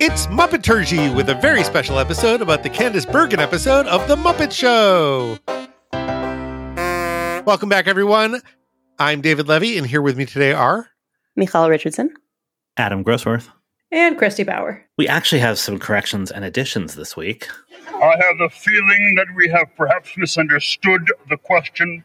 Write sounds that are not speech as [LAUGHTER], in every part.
It's Muppeturgy with a very special episode about the Candice Bergen episode of The Muppet Show. Welcome back, everyone. I'm David Levy, and here with me today are Michal Richardson, Adam Grossworth, and Christy Bauer. We actually have some corrections and additions this week. I have a feeling that we have perhaps misunderstood the question.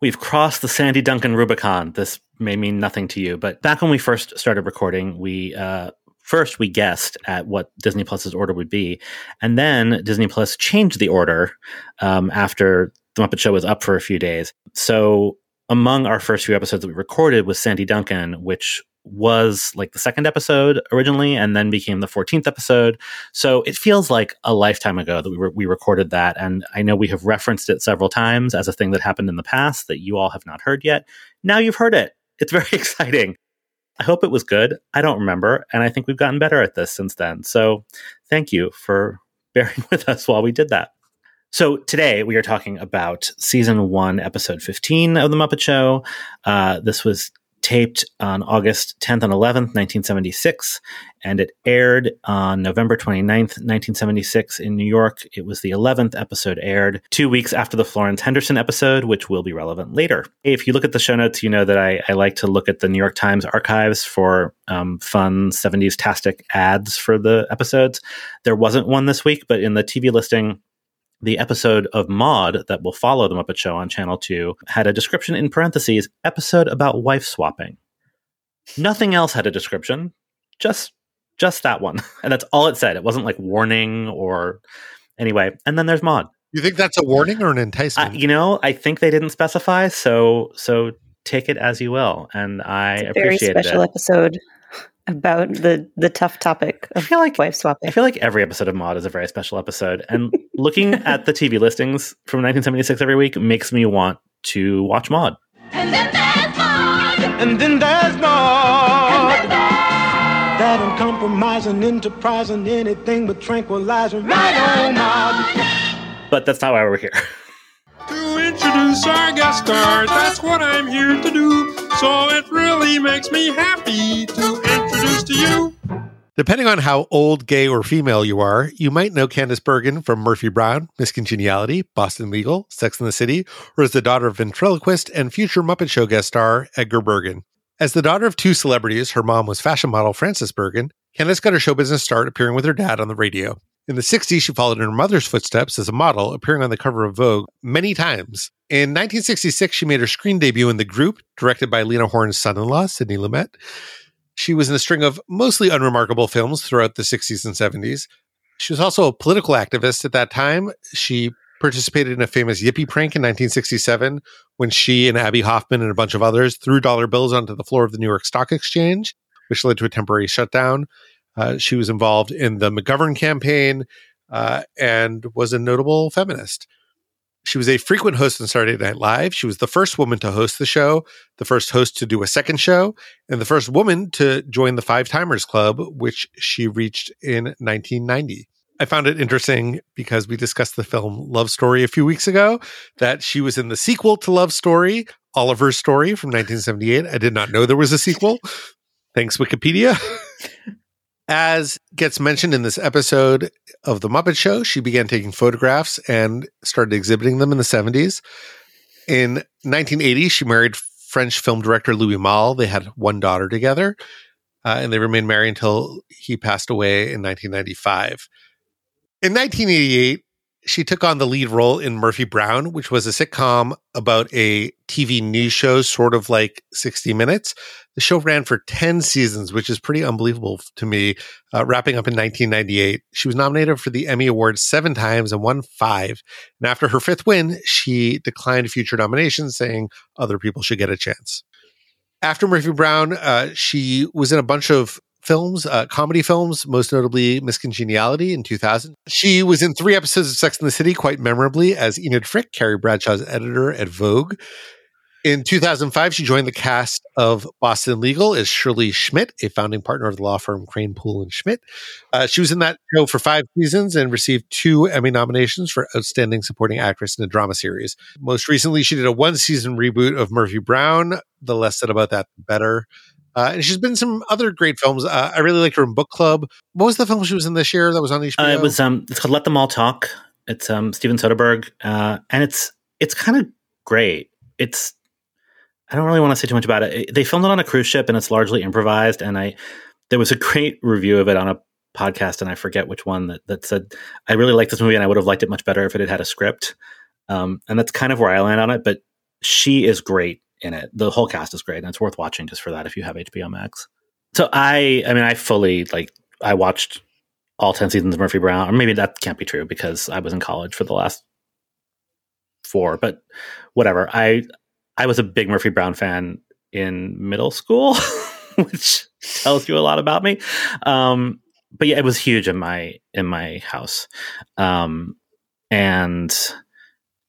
We've crossed the Sandy Duncan Rubicon. This may mean nothing to you, but back when we first started recording, we uh, first we guessed at what Disney Plus's order would be, and then Disney Plus changed the order um, after the Muppet Show was up for a few days. So among our first few episodes that we recorded was Sandy Duncan, which was like the second episode originally and then became the 14th episode. So it feels like a lifetime ago that we, re- we recorded that. And I know we have referenced it several times as a thing that happened in the past that you all have not heard yet. Now you've heard it. It's very [LAUGHS] exciting. I hope it was good. I don't remember. And I think we've gotten better at this since then. So thank you for [LAUGHS] bearing with us while we did that. So today we are talking about season one, episode 15 of The Muppet Show. Uh, this was taped on August 10th and 11th, 1976, and it aired on November 29th, 1976 in New York. It was the 11th episode aired, two weeks after the Florence Henderson episode, which will be relevant later. If you look at the show notes, you know that I, I like to look at the New York Times archives for um, fun 70s tastic ads for the episodes. There wasn't one this week, but in the TV listing, the episode of Maude that will follow the Muppet Show on Channel 2 had a description in parentheses episode about wife swapping. Nothing else had a description, just just that one. [LAUGHS] And that's all it said. It wasn't like warning or anyway. And then there's Maude. You think that's a warning or an enticement? Uh, you know, I think they didn't specify, so so take it as you will. And I it's a appreciate very special it. episode about the the tough topic of I feel like wife swapping. I feel like every episode of Maude is a very special episode, and looking [LAUGHS] at the TV listings from 1976 every week makes me want to watch Maude. And then there's Maude. And then there's more. And then there's That uncompromising, enterprising, anything but tranquilizing. Right on, Maude. But that's not why we're here. To introduce our guest star, that's what I'm here to do. So it really makes me happy to to you. Depending on how old, gay, or female you are, you might know Candice Bergen from Murphy Brown, Miss Congeniality, Boston Legal, Sex and the City, or as the daughter of ventriloquist and future Muppet Show guest star Edgar Bergen. As the daughter of two celebrities, her mom was fashion model Frances Bergen, Candice got her show business start appearing with her dad on the radio. In the 60s, she followed in her mother's footsteps as a model, appearing on the cover of Vogue many times. In 1966, she made her screen debut in The Group, directed by Lena Horne's son in law, Sidney Lumet. She was in a string of mostly unremarkable films throughout the 60s and 70s. She was also a political activist at that time. She participated in a famous Yippie prank in 1967 when she and Abbie Hoffman and a bunch of others threw dollar bills onto the floor of the New York Stock Exchange, which led to a temporary shutdown. Uh, she was involved in the McGovern campaign uh, and was a notable feminist. She was a frequent host on Saturday Night Live. She was the first woman to host the show, the first host to do a second show, and the first woman to join the Five Timers Club, which she reached in 1990. I found it interesting because we discussed the film Love Story a few weeks ago, that she was in the sequel to Love Story, Oliver's Story from 1978. I did not know there was a sequel. Thanks, Wikipedia. [LAUGHS] As gets mentioned in this episode of The Muppet Show, she began taking photographs and started exhibiting them in the 70s. In 1980, she married French film director Louis Malle. They had one daughter together, uh, and they remained married until he passed away in 1995. In 1988, she took on the lead role in Murphy Brown, which was a sitcom about a TV news show, sort of like 60 Minutes. The show ran for 10 seasons, which is pretty unbelievable to me, uh, wrapping up in 1998. She was nominated for the Emmy Award seven times and won five. And after her fifth win, she declined future nominations, saying other people should get a chance. After Murphy Brown, uh, she was in a bunch of films, uh, comedy films, most notably Miss Congeniality in 2000. She was in three episodes of Sex and the City, quite memorably, as Enid Frick, Carrie Bradshaw's editor at Vogue. In 2005, she joined the cast of Boston Legal as Shirley Schmidt, a founding partner of the law firm Crane Poole and Schmidt. Uh, she was in that show for five seasons and received two Emmy nominations for Outstanding Supporting Actress in a Drama Series. Most recently, she did a one season reboot of Murphy Brown. The less said about that, the better. Uh, and she's been in some other great films. Uh, I really liked her in Book Club. What was the film she was in this year that was on HBO? Uh, it was um, it's called Let Them All Talk. It's um Steven Soderbergh, uh, and it's it's kind of great. It's I don't really want to say too much about it. It- They filmed it on a cruise ship, and it's largely improvised. And I there was a great review of it on a podcast, and I forget which one that that said I really like this movie, and I would have liked it much better if it had had a script. Um, and that's kind of where I land on it. But she is great in it. The whole cast is great, and it's worth watching just for that if you have HBO Max. So I, I mean, I fully like I watched all 10 seasons of Murphy Brown. Or maybe that can't be true because I was in college for the last four, but whatever. I I was a big Murphy Brown fan in middle school, [LAUGHS] which tells you a lot about me. Um, but yeah, it was huge in my in my house. Um, and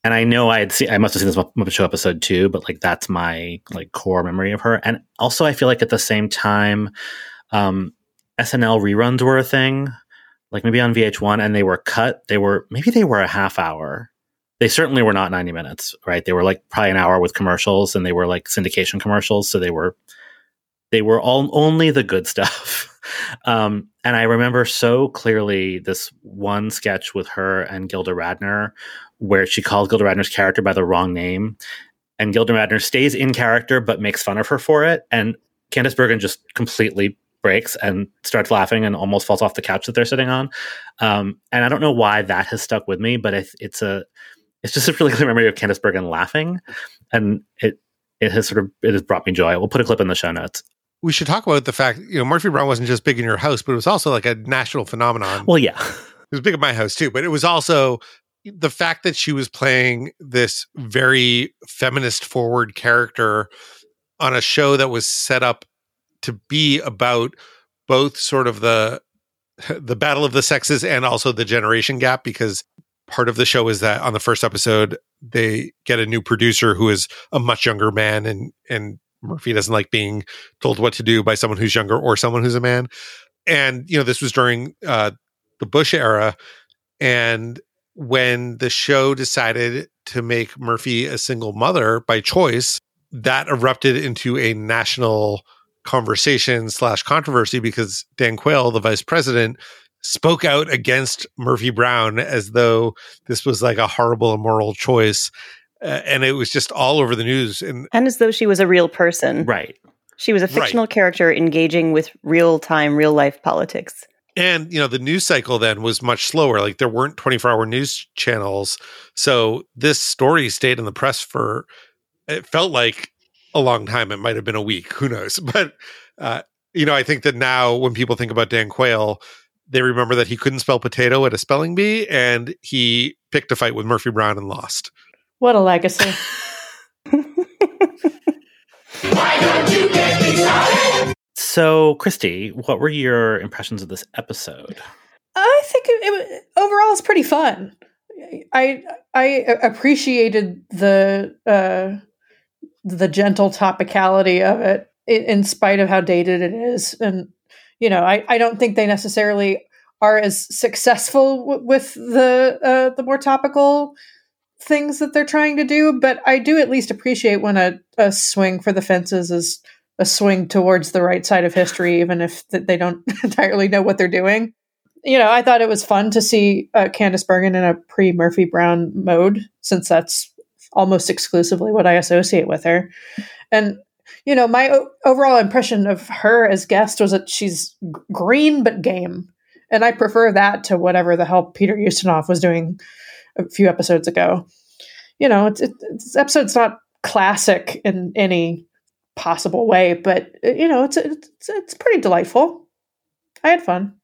and I know I had seen I must have seen this Muppet Show episode too, but like that's my like core memory of her. And also I feel like at the same time, um, SNL reruns were a thing like maybe on VH1 and they were cut. They were maybe they were a half hour. They certainly were not 90 minutes, right? They were like probably an hour with commercials and they were like syndication commercials. So they were they were all only the good [LAUGHS] stuff. Um, and I remember so clearly this one sketch with her and Gilda Radner where she calls Gilda Radner's character by the wrong name. And Gilda Radner stays in character but makes fun of her for it. And Candice Bergen just completely breaks and starts laughing and almost falls off the couch that they're sitting on. Um, and I don't know why that has stuck with me, but it's, it's a it's just a really [LAUGHS] clear memory of Candice Bergen laughing, and it it has sort of it has brought me joy. We'll put a clip in the show notes. we should talk about the fact, you know, Murphy Brown wasn't just big in your house, but it was also like a national phenomenon. Well, yeah, [LAUGHS] it was big in my house too, but it was also the fact that she was playing this very feminist forward character on a show that was set up to be about both sort of the [LAUGHS] the battle of the sexes and also the generation gap because part of the show is that on the first episode they get a new producer who is a much younger man and and Murphy doesn't like being told what to do by someone who's younger or someone who's a man. And you know this was during uh the Bush era and when the show decided to make Murphy a single mother by choice that erupted into a national conversation slash controversy because Dan Quayle, the vice president, spoke out against Murphy Brown as though this was like a horrible immoral choice. Uh, and it was just all over the news. And And as though she was a real person. right. She was a fictional character engaging with real time, real life politics. And you know the news cycle then was much slower like there weren't 24 hour news channels. So this story stayed in the press for it felt like a long time. It might have been a week. Who knows? [LAUGHS] But uh, you know i think that now when people think about dan quayle they remember that he couldn't spell potato at a spelling bee and he picked a fight with murphy brown and lost. What a legacy. [LAUGHS] So, Christy, what were your impressions of this episode? I think it, it overall it's pretty fun. I I appreciated the uh, the gentle topicality of it, in, spite of how dated it is, and you know I, I don't think they necessarily are as successful w- with the uh, the more topical things that they're trying to do, but I do at least appreciate when a, a swing for the fences is a swing towards the right side of history, even if they don't [LAUGHS] entirely know what they're doing you know, I thought it was fun to see uh, Candice Bergen in a pre Murphy Brown mode, since that's almost exclusively what I associate with her. And you know, my o- overall impression of her as guest was that she's g- green but game, and I prefer that to whatever the hell Peter Ustinov was doing a few episodes ago. You know, it's, it, this episode's not classic in any possible way, but uh, you know, it's it's it's pretty delightful. I had fun.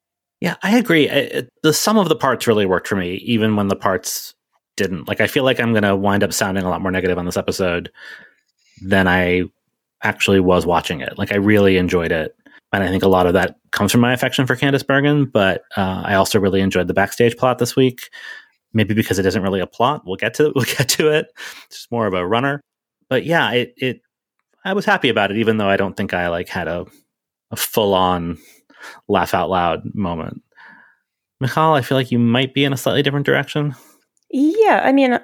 Yeah, I agree. I- the sum of the parts really worked for me, even when the parts didn't. Like, I feel like I'm going to wind up sounding a lot more negative on this episode than I actually was watching it. Like, I really enjoyed it. And I think a lot of that comes from my affection for Candice Bergen, but uh, I also really enjoyed the backstage plot this week. Maybe because it isn't really a plot. We'll get to [LAUGHS] we'll get to it. It's more of a runner. But yeah, it it I was happy about it, even though I don't think I like had a a full on laugh out loud moment. Michal, I feel like you might be in a slightly different direction. Yeah, I mean,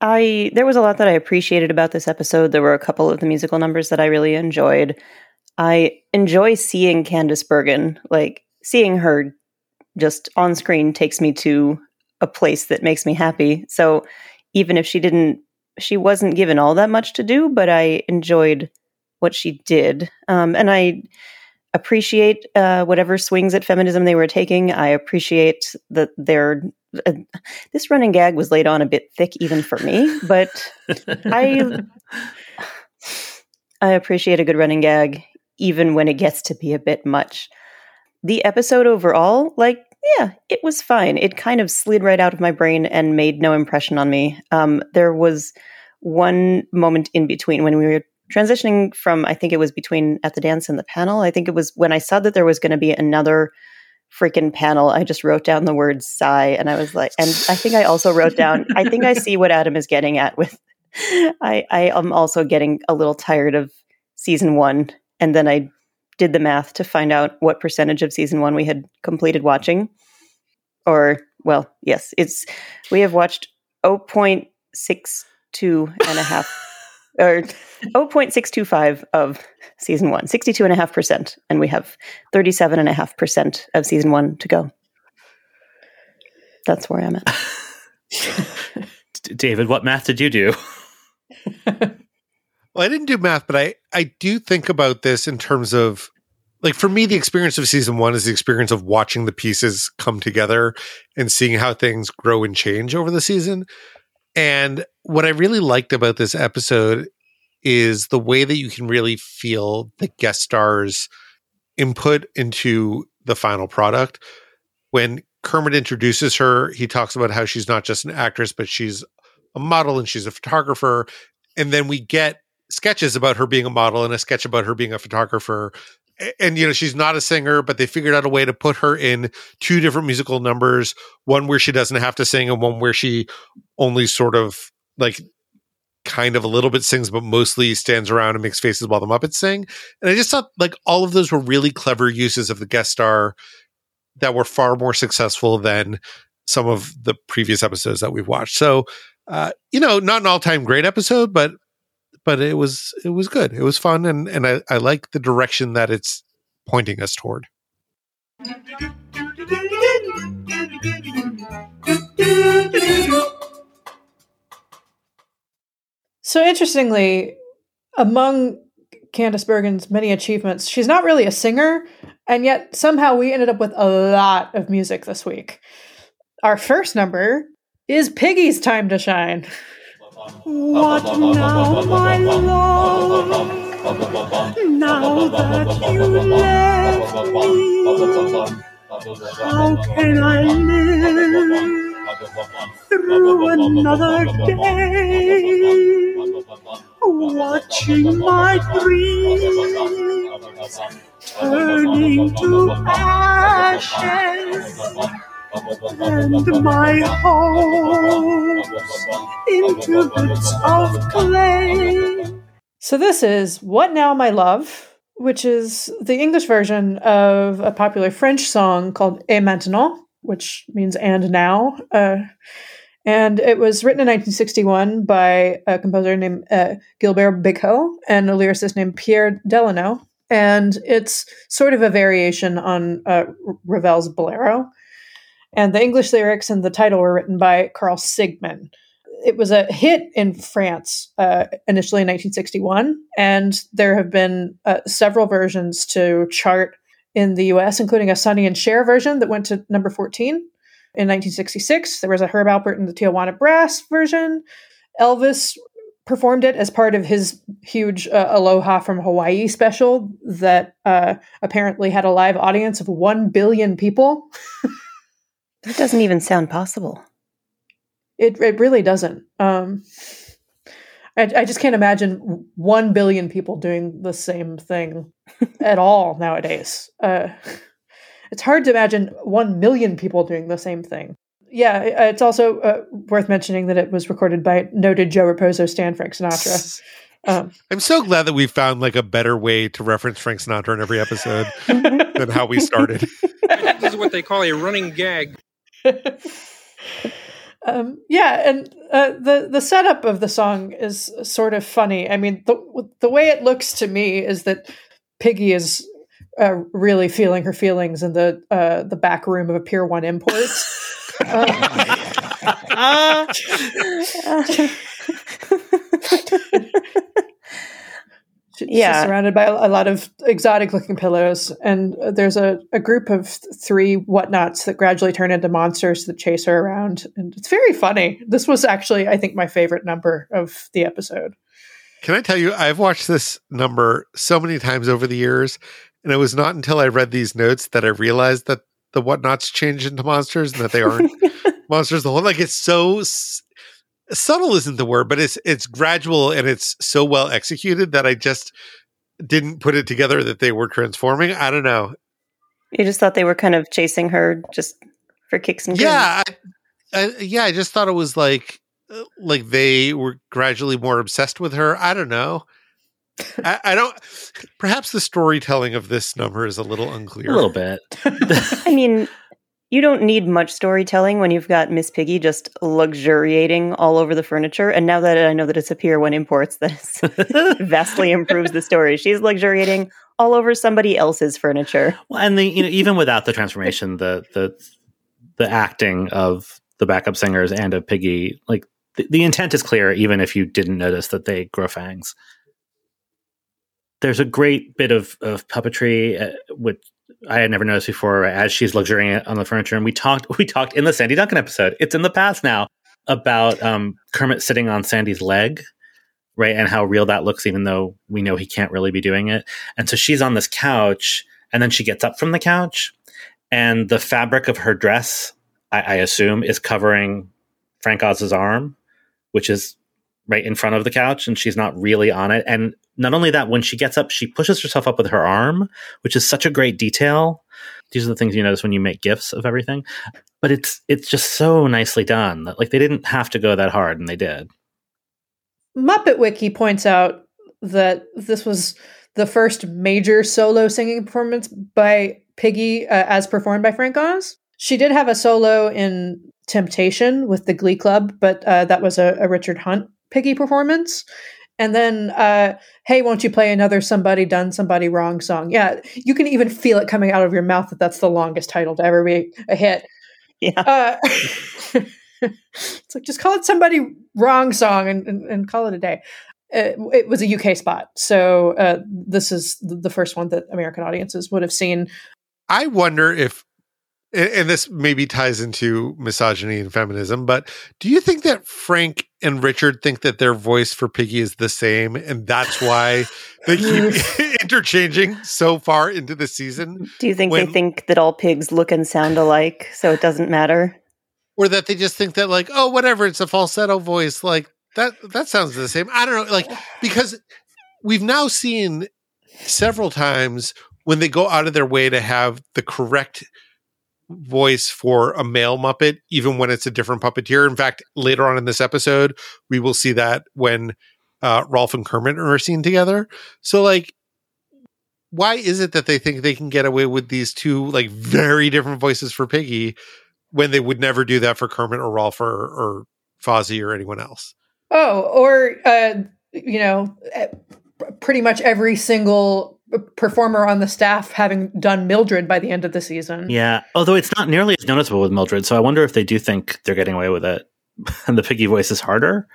I there was a lot that I appreciated about this episode. There were a couple of the musical numbers that I really enjoyed. I enjoy seeing Candice Bergen. Like seeing her just on screen takes me to a place that makes me happy. So even if she didn't, she wasn't given all that much to do, but I enjoyed what she did. Um, and I appreciate uh, whatever swings at feminism they were taking. I appreciate that their uh, this running gag was laid on a bit thick even for me, but I [SIGHS] I appreciate a good running gag even when it gets to be a bit much. The episode overall, like yeah, it was fine. It kind of slid right out of my brain and made no impression on me. Um, there was one moment in between when we were transitioning from, I think it was between at the dance and the panel. I think it was when I saw that there was going to be another freaking panel. I just wrote down the word sigh and I was like, and I think I also wrote down, I think I see what Adam is getting at with, I, I am also getting a little tired of season one. And then I did the math to find out what percentage of season one we had completed watching. Or, well, yes, it's we have watched 0.62 and a half or [LAUGHS] 0.625 of season one, 62.5%. And we have 37.5% of season one to go. That's where I'm at. [LAUGHS] David, what math did you do? [LAUGHS] Well, I didn't do math, but I I do think about this in terms of like for me the experience of season 1 is the experience of watching the pieces come together and seeing how things grow and change over the season. And what I really liked about this episode is the way that you can really feel the guest stars input into the final product. When Kermit introduces her, he talks about how she's not just an actress, but she's a model and she's a photographer. And then we get sketches about her being a model and a sketch about her being a photographer. And you know, she's not a singer, but they figured out a way to put her in two different musical numbers, one where she doesn't have to sing and one where she only sort of like kind of a little bit sings, but mostly stands around and makes faces while the Muppets sing. And I just thought like all of those were really clever uses of the guest star that were far more successful than some of the previous episodes that we've watched. So, uh, you know, not an all time great episode, but but it was it was good. It was fun, and and I, I like the direction that it's pointing us toward. So interestingly, among Candice Bergen's many achievements, she's not really a singer, and yet somehow we ended up with a lot of music this week. Our first number is Piggy's Time to Shine. What now, my love? Now that you left me, how can I live through another day? Watching my dreams turning to ashes and my hopes into bits of clay. So this is What Now, My Love, which is the English version of a popular French song called Et Maintenant, which means and now. Uh, and it was written in 1961 by a composer named uh, Gilbert Bécaud and a lyricist named Pierre Delanoë. And it's sort of a variation on uh, Ravel's Bolero. And the English lyrics and the title were written by Carl Sigman. It was a hit in France uh, initially in 1961, and there have been uh, several versions to chart in the US, including a Sonny and Cher version that went to number 14 in 1966. There was a Herb Alpert and the Tijuana Brass version. Elvis performed it as part of his huge uh, Aloha from Hawaii special that uh, apparently had a live audience of 1 billion people. That doesn't even sound possible. It it really doesn't. Um, I, I just can't imagine one billion people doing the same thing [LAUGHS] at all nowadays. Uh, it's hard to imagine one million people doing the same thing. Yeah, uh, it's also uh, worth mentioning that it was recorded by noted Joe Raposo Stan Frank Sinatra. [LAUGHS] Um, I'm so glad that we found like a better way to reference Frank Sinatra in every episode [LAUGHS] than how we started. this is what they call a running gag. Um, yeah, and uh, the the setup of the song is sort of funny. I mean, the the way it looks to me is that Piggy is uh, really feeling her feelings in the uh, the back room of a Pier One Imports. [LAUGHS] um, [LAUGHS] [LAUGHS] She- She's Yeah. surrounded by a a lot of exotic looking pillows, and uh, there's a, a group of three whatnots that gradually turn into monsters that chase her around. And it's very funny. This was actually, I think, my favorite number of the episode. Can I tell you, I've watched this number so many times over the years, and it was not until I read these notes that I realized that the whatnots change into monsters and that they aren't [LAUGHS] monsters. The whole like it's so s- subtle isn't the word, but it's it's gradual and it's so well executed that I just didn't put it together that they were transforming. I don't know. You just thought they were kind of chasing her just for kicks and. Yeah, I, I, yeah. I just thought it was like uh, like they were gradually more obsessed with her. I don't know. I, I don't. Perhaps the storytelling of this number is a little unclear. A little bit. [LAUGHS] I mean, you don't need much storytelling when you've got Miss Piggy just luxuriating all over the furniture. And now that I know that it's a Pier One Imports, that [LAUGHS] vastly improves the story. She's luxuriating all over somebody else's furniture. Well, and the you know even without the transformation, the the the acting of the backup singers and of Piggy, like the, the intent is clear, even if you didn't notice that they grow fangs. There's a great bit of of puppetry, uh, which I had never noticed before, as she's luxuriating on the furniture. And we talked [LAUGHS] we talked in the Sandy Duncan episode. It's in the past now about um, Kermit sitting on Sandy's leg. Right, and how real that looks, even though we know he can't really be doing it. And so she's on this couch, and then she gets up from the couch, and the fabric of her dress, I, I assume, is covering Frank Oz's arm, which is right in front of the couch, and she's not really on it. And not only that, when she gets up, she pushes herself up with her arm, which is such a great detail. These are the things you notice when you make gifs of everything. But it's it's just so nicely done that like they didn't have to go that hard, and they did. Muppet Wiki points out that this was the first major solo singing performance by Piggy uh, as performed by Frank Oz. She did have a solo in Temptation with the Glee Club, but uh, that was a, a Richard Hunt Piggy performance. And then, uh, hey, won't you play another Somebody Done Somebody Wrong song? Yeah, you can even feel it coming out of your mouth that that's the longest title to ever be a hit. Yeah. Uh, [LAUGHS] it's like just call it somebody wrong song and, and, and call it a day. Uh, it was a UK spot, so uh, this is the first one that American audiences would have seen. I wonder if, and and this maybe ties into misogyny and feminism, but do you think that Frank and Richard think that their voice for Piggy is the same, and that's why they keep [LAUGHS] interchanging so far into the season, Do you think When- they think that all pigs look and sound alike, so it doesn't matter? or that they just think that like, oh, whatever, it's a falsetto voice, like that that sounds the same. I don't know, like because we've now seen several times when they go out of their way to have the correct voice for a male Muppet, even when it's a different puppeteer. In fact, later on in this episode, we will see that when uh, Rolf and Kermit are seen together. So, like, why is it that they think they can get away with these two like very different voices for Piggy when they would never do that for Kermit or Rolf or, or Fozzie or anyone else? Oh, or uh, you know, eh, pretty much every single performer on the staff having done Mildred by the end of the season. Yeah, although it's not nearly as noticeable with Mildred, so I wonder if they do think they're getting away with it, [LAUGHS] and the Piggy voice is harder.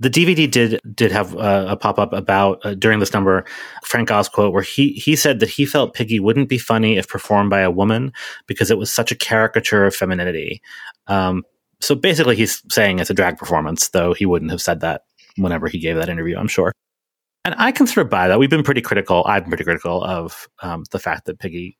The DVD did did have uh, a pop up about uh, during this number Frank Oz quote where he he said that he felt Piggy wouldn't be funny if performed by a woman because it was such a caricature of femininity. Um, so basically, he's saying it's a drag performance, though he wouldn't have said that whenever he gave that interview. I'm sure. And I can sort of buy that. We've been pretty critical. I've been pretty critical of um, the fact that Piggy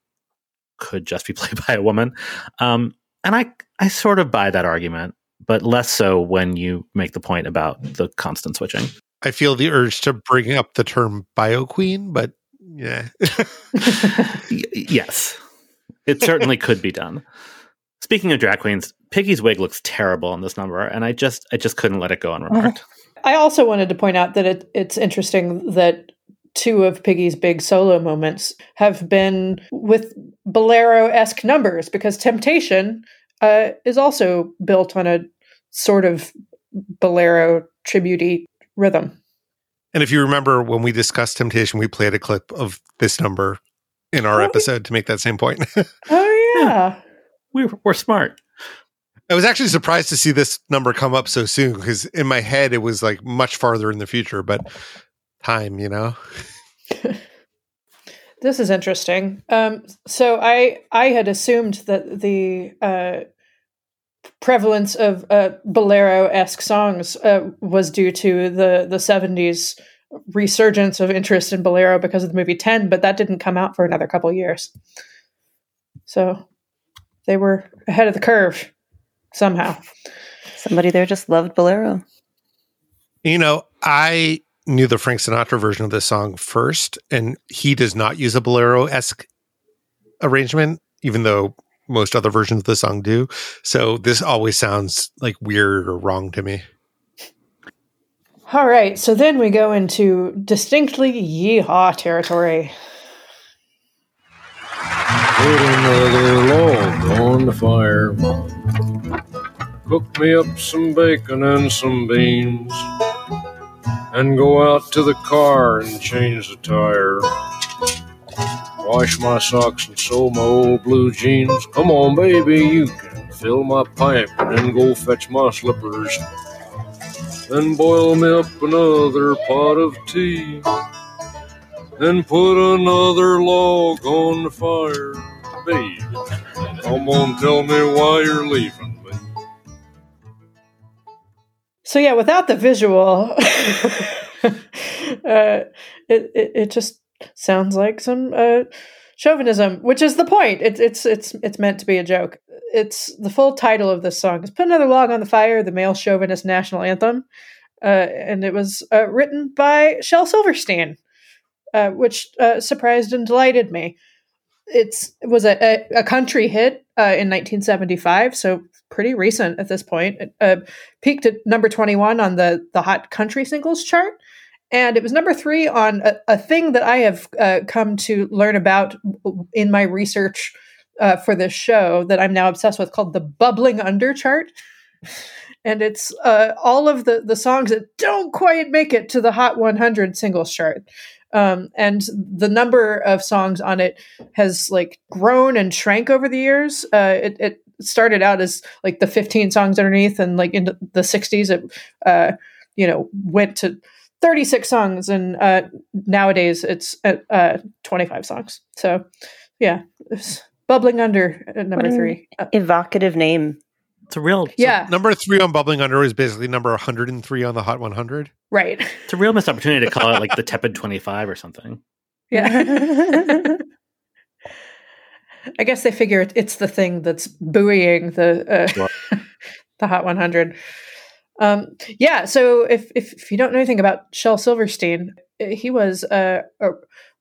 could just be [LAUGHS] played by a woman. Um, and I, I sort of buy that argument, but less so when you make the point about the constant switching. I feel the urge to bring up the term bio queen, but yeah. [LAUGHS] Yes, it certainly could be done. Speaking of drag queens, Piggy's wig looks terrible in this number, and I just, I just couldn't let it go unremarked. I also wanted to point out that it, it's interesting that two of Piggy's big solo moments have been with Bolero esque numbers because Temptation uh, is also built on a sort of Bolero tribute rhythm. And if you remember when we discussed Temptation, we played a clip of this number in our Oh, episode to make that same point. [LAUGHS] Oh yeah. We, we're smart. I was actually surprised to see this number come up so soon because in my head it was like much farther in the future, but time, you know? [LAUGHS] This is interesting. Um, so I I had assumed that the uh, prevalence of uh, bolero esque songs uh, was due to the the seventies resurgence of interest in bolero because of the movie Ten, but that didn't come out for another couple years. So they were ahead of the curve somehow. Somebody there just loved Bolero. You know, I knew the Frank Sinatra version of this song first, and he does not use a bolero esque arrangement, even though most other versions of the song do. So this always sounds like weird or wrong to me. All right, so then we go into distinctly yeehaw territory. Put another log on the fire. Cook me up some bacon and some beans. And go out to the car and change the tire. Wash my socks and sew my old blue jeans. Come on, baby, you can fill my pipe and then go fetch my slippers. Then boil me up another pot of tea. Then put another log on the fire. Baby, come on, tell me why you're leaving So yeah, without the visual, [LAUGHS] uh, it, it it just sounds like some uh, chauvinism, which is the point. It's it's it's it's meant to be a joke. It's the full title of this song is "Put Another Log on the Fire," the male chauvinist national anthem, uh, and it was uh, written by Shel Silverstein, uh, which uh, surprised and delighted me. It's it was a, a, a country hit uh, in 1975, so pretty recent at this point. It uh, peaked at number 21 on the the Hot Country Singles chart, and it was number three on a, a thing that I have uh, come to learn about in my research uh, for this show that I'm now obsessed with, called the Bubbling Under chart. And it's uh, all of the the songs that don't quite make it to the Hot 100 singles chart. Um, and the number of songs on it has like grown and shrank over the years. Uh, it, it started out as like the 15 songs underneath, and like into the 60s, it uh, you know went to 36 songs, and uh, nowadays it's at uh, 25 songs. So yeah, it's bubbling under at number What three. Uh, Evocative name. It's a real yeah, Number three on Bubbling Under is basically number 103 on the Hot 100. right. it's a real missed opportunity to call it like the tepid twenty five or something. Yeah. [LAUGHS] [LAUGHS] I guess they figure it- it's the thing that's buoying the uh, [LAUGHS] the Hot 100. Um, yeah. So if, if if you don't know anything about Shel Silverstein, uh, he was a, a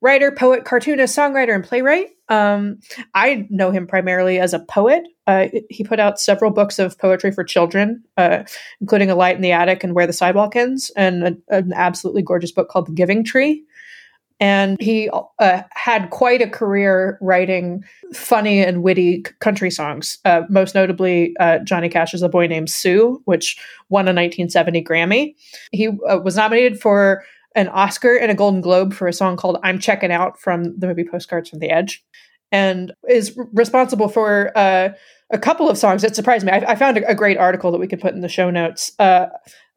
writer, poet, cartoonist, songwriter, and playwright. Um, I know him primarily as a poet. Uh, he put out several books of poetry for children, uh, including A Light in the Attic and Where the Sidewalk Ends, and a, an absolutely gorgeous book called The Giving Tree. And he uh, had quite a career writing funny and witty country songs, uh, most notably uh, Johnny Cash's A Boy Named Sue, which won a 1970 Grammy. He uh, was nominated for an Oscar and a Golden Globe for a song called I'm Checking Out from the movie Postcards from the Edge, and is responsible for uh, a couple of songs that surprised me. I, I found a, a great article that we could put in the show notes uh,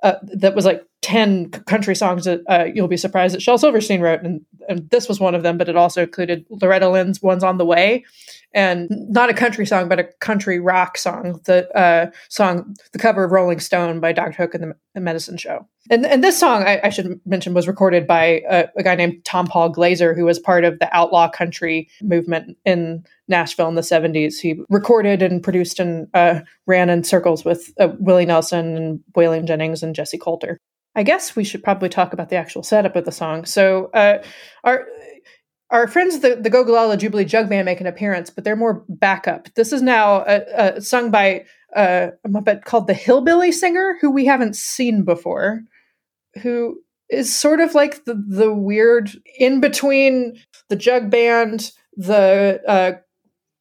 uh, that was like 10 country songs that uh, you'll be surprised that Shel Silverstein wrote. And, and this was one of them, but it also included Loretta Lynn's One's on the Way. And not a country song, but a country rock song. The uh, song, the cover of Rolling Stone by Dr. Hook and the, the Medicine Show. And, and this song, I, I should mention, was recorded by a, a guy named Tompall Glaser, who was part of the outlaw country movement in Nashville in the 70s. He recorded and produced and uh, ran in circles with uh, Willie Nelson and Waylon Jennings and Jessi Colter. I guess we should probably talk about the actual setup of the song. So, uh, our our friends, the, the Gogolala Jubilee Jug Band, make an appearance, but they're more backup. This is now uh, uh, sung by uh, a Muppet called the Hillbilly Singer, who we haven't seen before, who is sort of like the, the weird in between the jug band, the uh,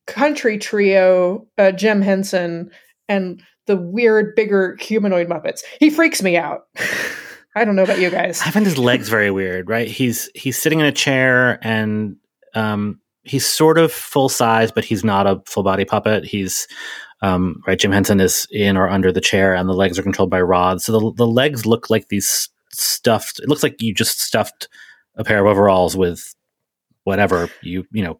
country trio, uh, Jim Henson, and the weird, bigger humanoid Muppets. He freaks me out. [LAUGHS] I don't know about you guys. I find his legs very weird. Right, he's he's sitting in a chair and um, he's sort of full size, but he's not a full body puppet. He's um, right. Jim Henson is in or under the chair, and the legs are controlled by rods. So the the legs look like these stuffed. It looks like you just stuffed a pair of overalls with whatever you you know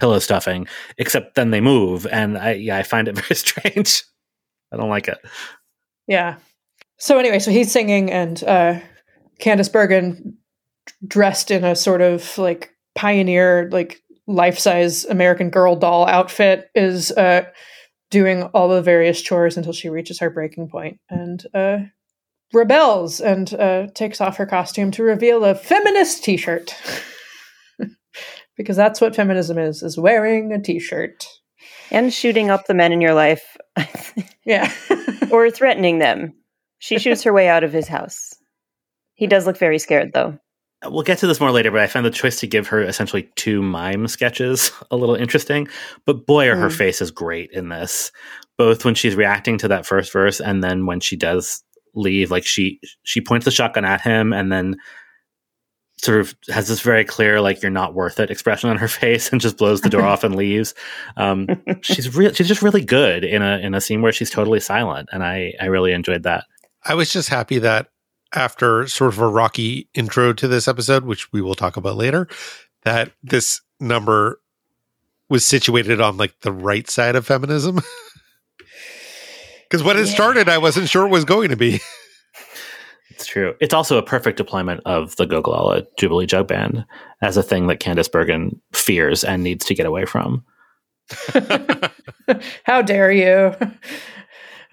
pillow stuffing. Except then they move, and I yeah I find it [LAUGHS] very strange. I don't like it. Yeah. So anyway, so he's singing, and uh, Candice Bergen, dressed in a sort of like pioneer, like life size American Girl doll outfit, is uh, doing all the various chores until she reaches her breaking point and uh, rebels and uh, takes off her costume to reveal a feminist T-shirt. [LAUGHS] because that's what feminism is: is wearing a T-shirt and shooting up the men in your life. [LAUGHS] yeah. or threatening them. She shoots her way out of his house. He does look very scared, though. We'll get to this more later, but I found the choice to give her essentially two mime sketches [LAUGHS] a little interesting. But boy, are her Mm. face is great in this, both when she's reacting to that first verse and then when she does leave. Like she she points the shotgun at him and then sort of has this very clear like you're not worth it expression on her [LAUGHS] face and just blows the door off and leaves. Um, [LAUGHS] she's real. She's just really good in a in a scene where she's totally silent, and I I really enjoyed that. I was just happy that after sort of a rocky intro to this episode, which we will talk about later, that this number was situated on like the right side of feminism. [LAUGHS] Because when it started, I wasn't sure it was going to be. [LAUGHS] It's true. It's also a perfect deployment of the Gogolala Jubilee Jug Band as a thing that Candice Bergen fears and needs to get away from. [LAUGHS] how dare you?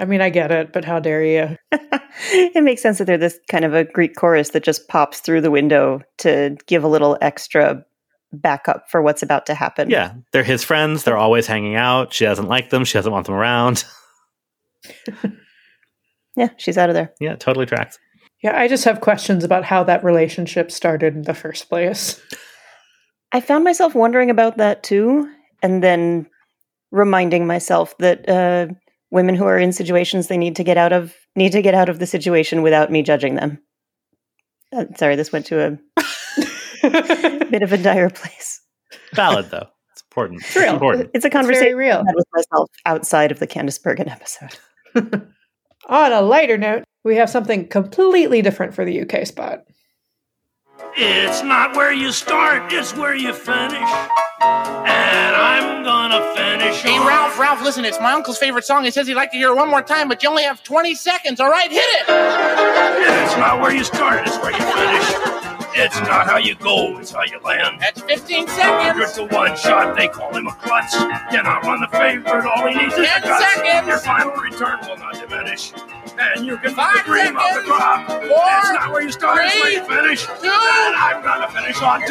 I mean, I get it, but how dare you? [LAUGHS] it makes sense that they're this kind of a Greek chorus that just pops through the window to give a little extra backup for what's about to happen. Yeah, they're his friends. They're always hanging out. She doesn't like them. She doesn't want them around. [LAUGHS] Yeah, she's out of there. Yeah, totally tracks. Yeah, I just have questions about how that relationship started in the first place. I found myself wondering about that too, and then reminding myself that uh, women who are in situations they need to get out of need to get out of the situation without me judging them. Uh, sorry, this went to a [LAUGHS] bit of a dire place. Valid though. It's important. It's real. important. It's a It's conversation real. I had with myself outside of the Candice Bergen episode. [LAUGHS] On a lighter note, we have something completely different for the UK spot. It's not where you start, it's where you finish. And I'm gonna finish. Hey, on- Rolf, Rolf, listen, it's my uncle's favorite song. He says he'd like to hear it one more time, but you only have 20 seconds. All right, hit it! It's not where you start, it's where you finish. It's not how you go, it's how you land. That's 15 seconds. to one shot, they call him a klutz. You're not run the favorite, all he needs is a guts. seconds. Your final return will not diminish. And you can Five the dream of the crop. Four. It's not where you start, it's where you finish. Two. And I'm gonna finish on